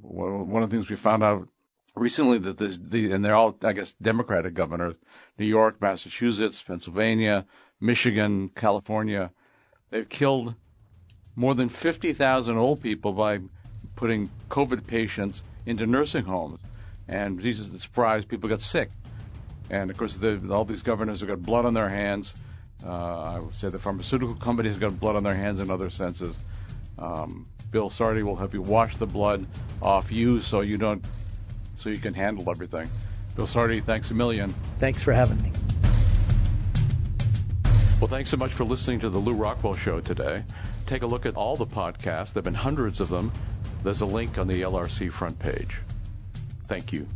One of the things we found out recently that this, the, and they're all, I guess, Democratic governors, New York, Massachusetts, Pennsylvania, Michigan, California, they've killed more than 50,000 old people by putting COVID patients into nursing homes. And Jesus, the surprise, people got sick. And of course, the, all these governors have got blood on their hands. Uh, I would say the pharmaceutical company has got blood on their hands in other senses. Um, Bill Sardi will help you wash the blood off you so you don't, so you can handle everything. Bill Sardi, thanks a million. Thanks for having me. Well, thanks so much for listening to the Lew Rockwell Show today. Take a look at all the podcasts. There have been hundreds of them. There's a link on the LRC front page. Thank you.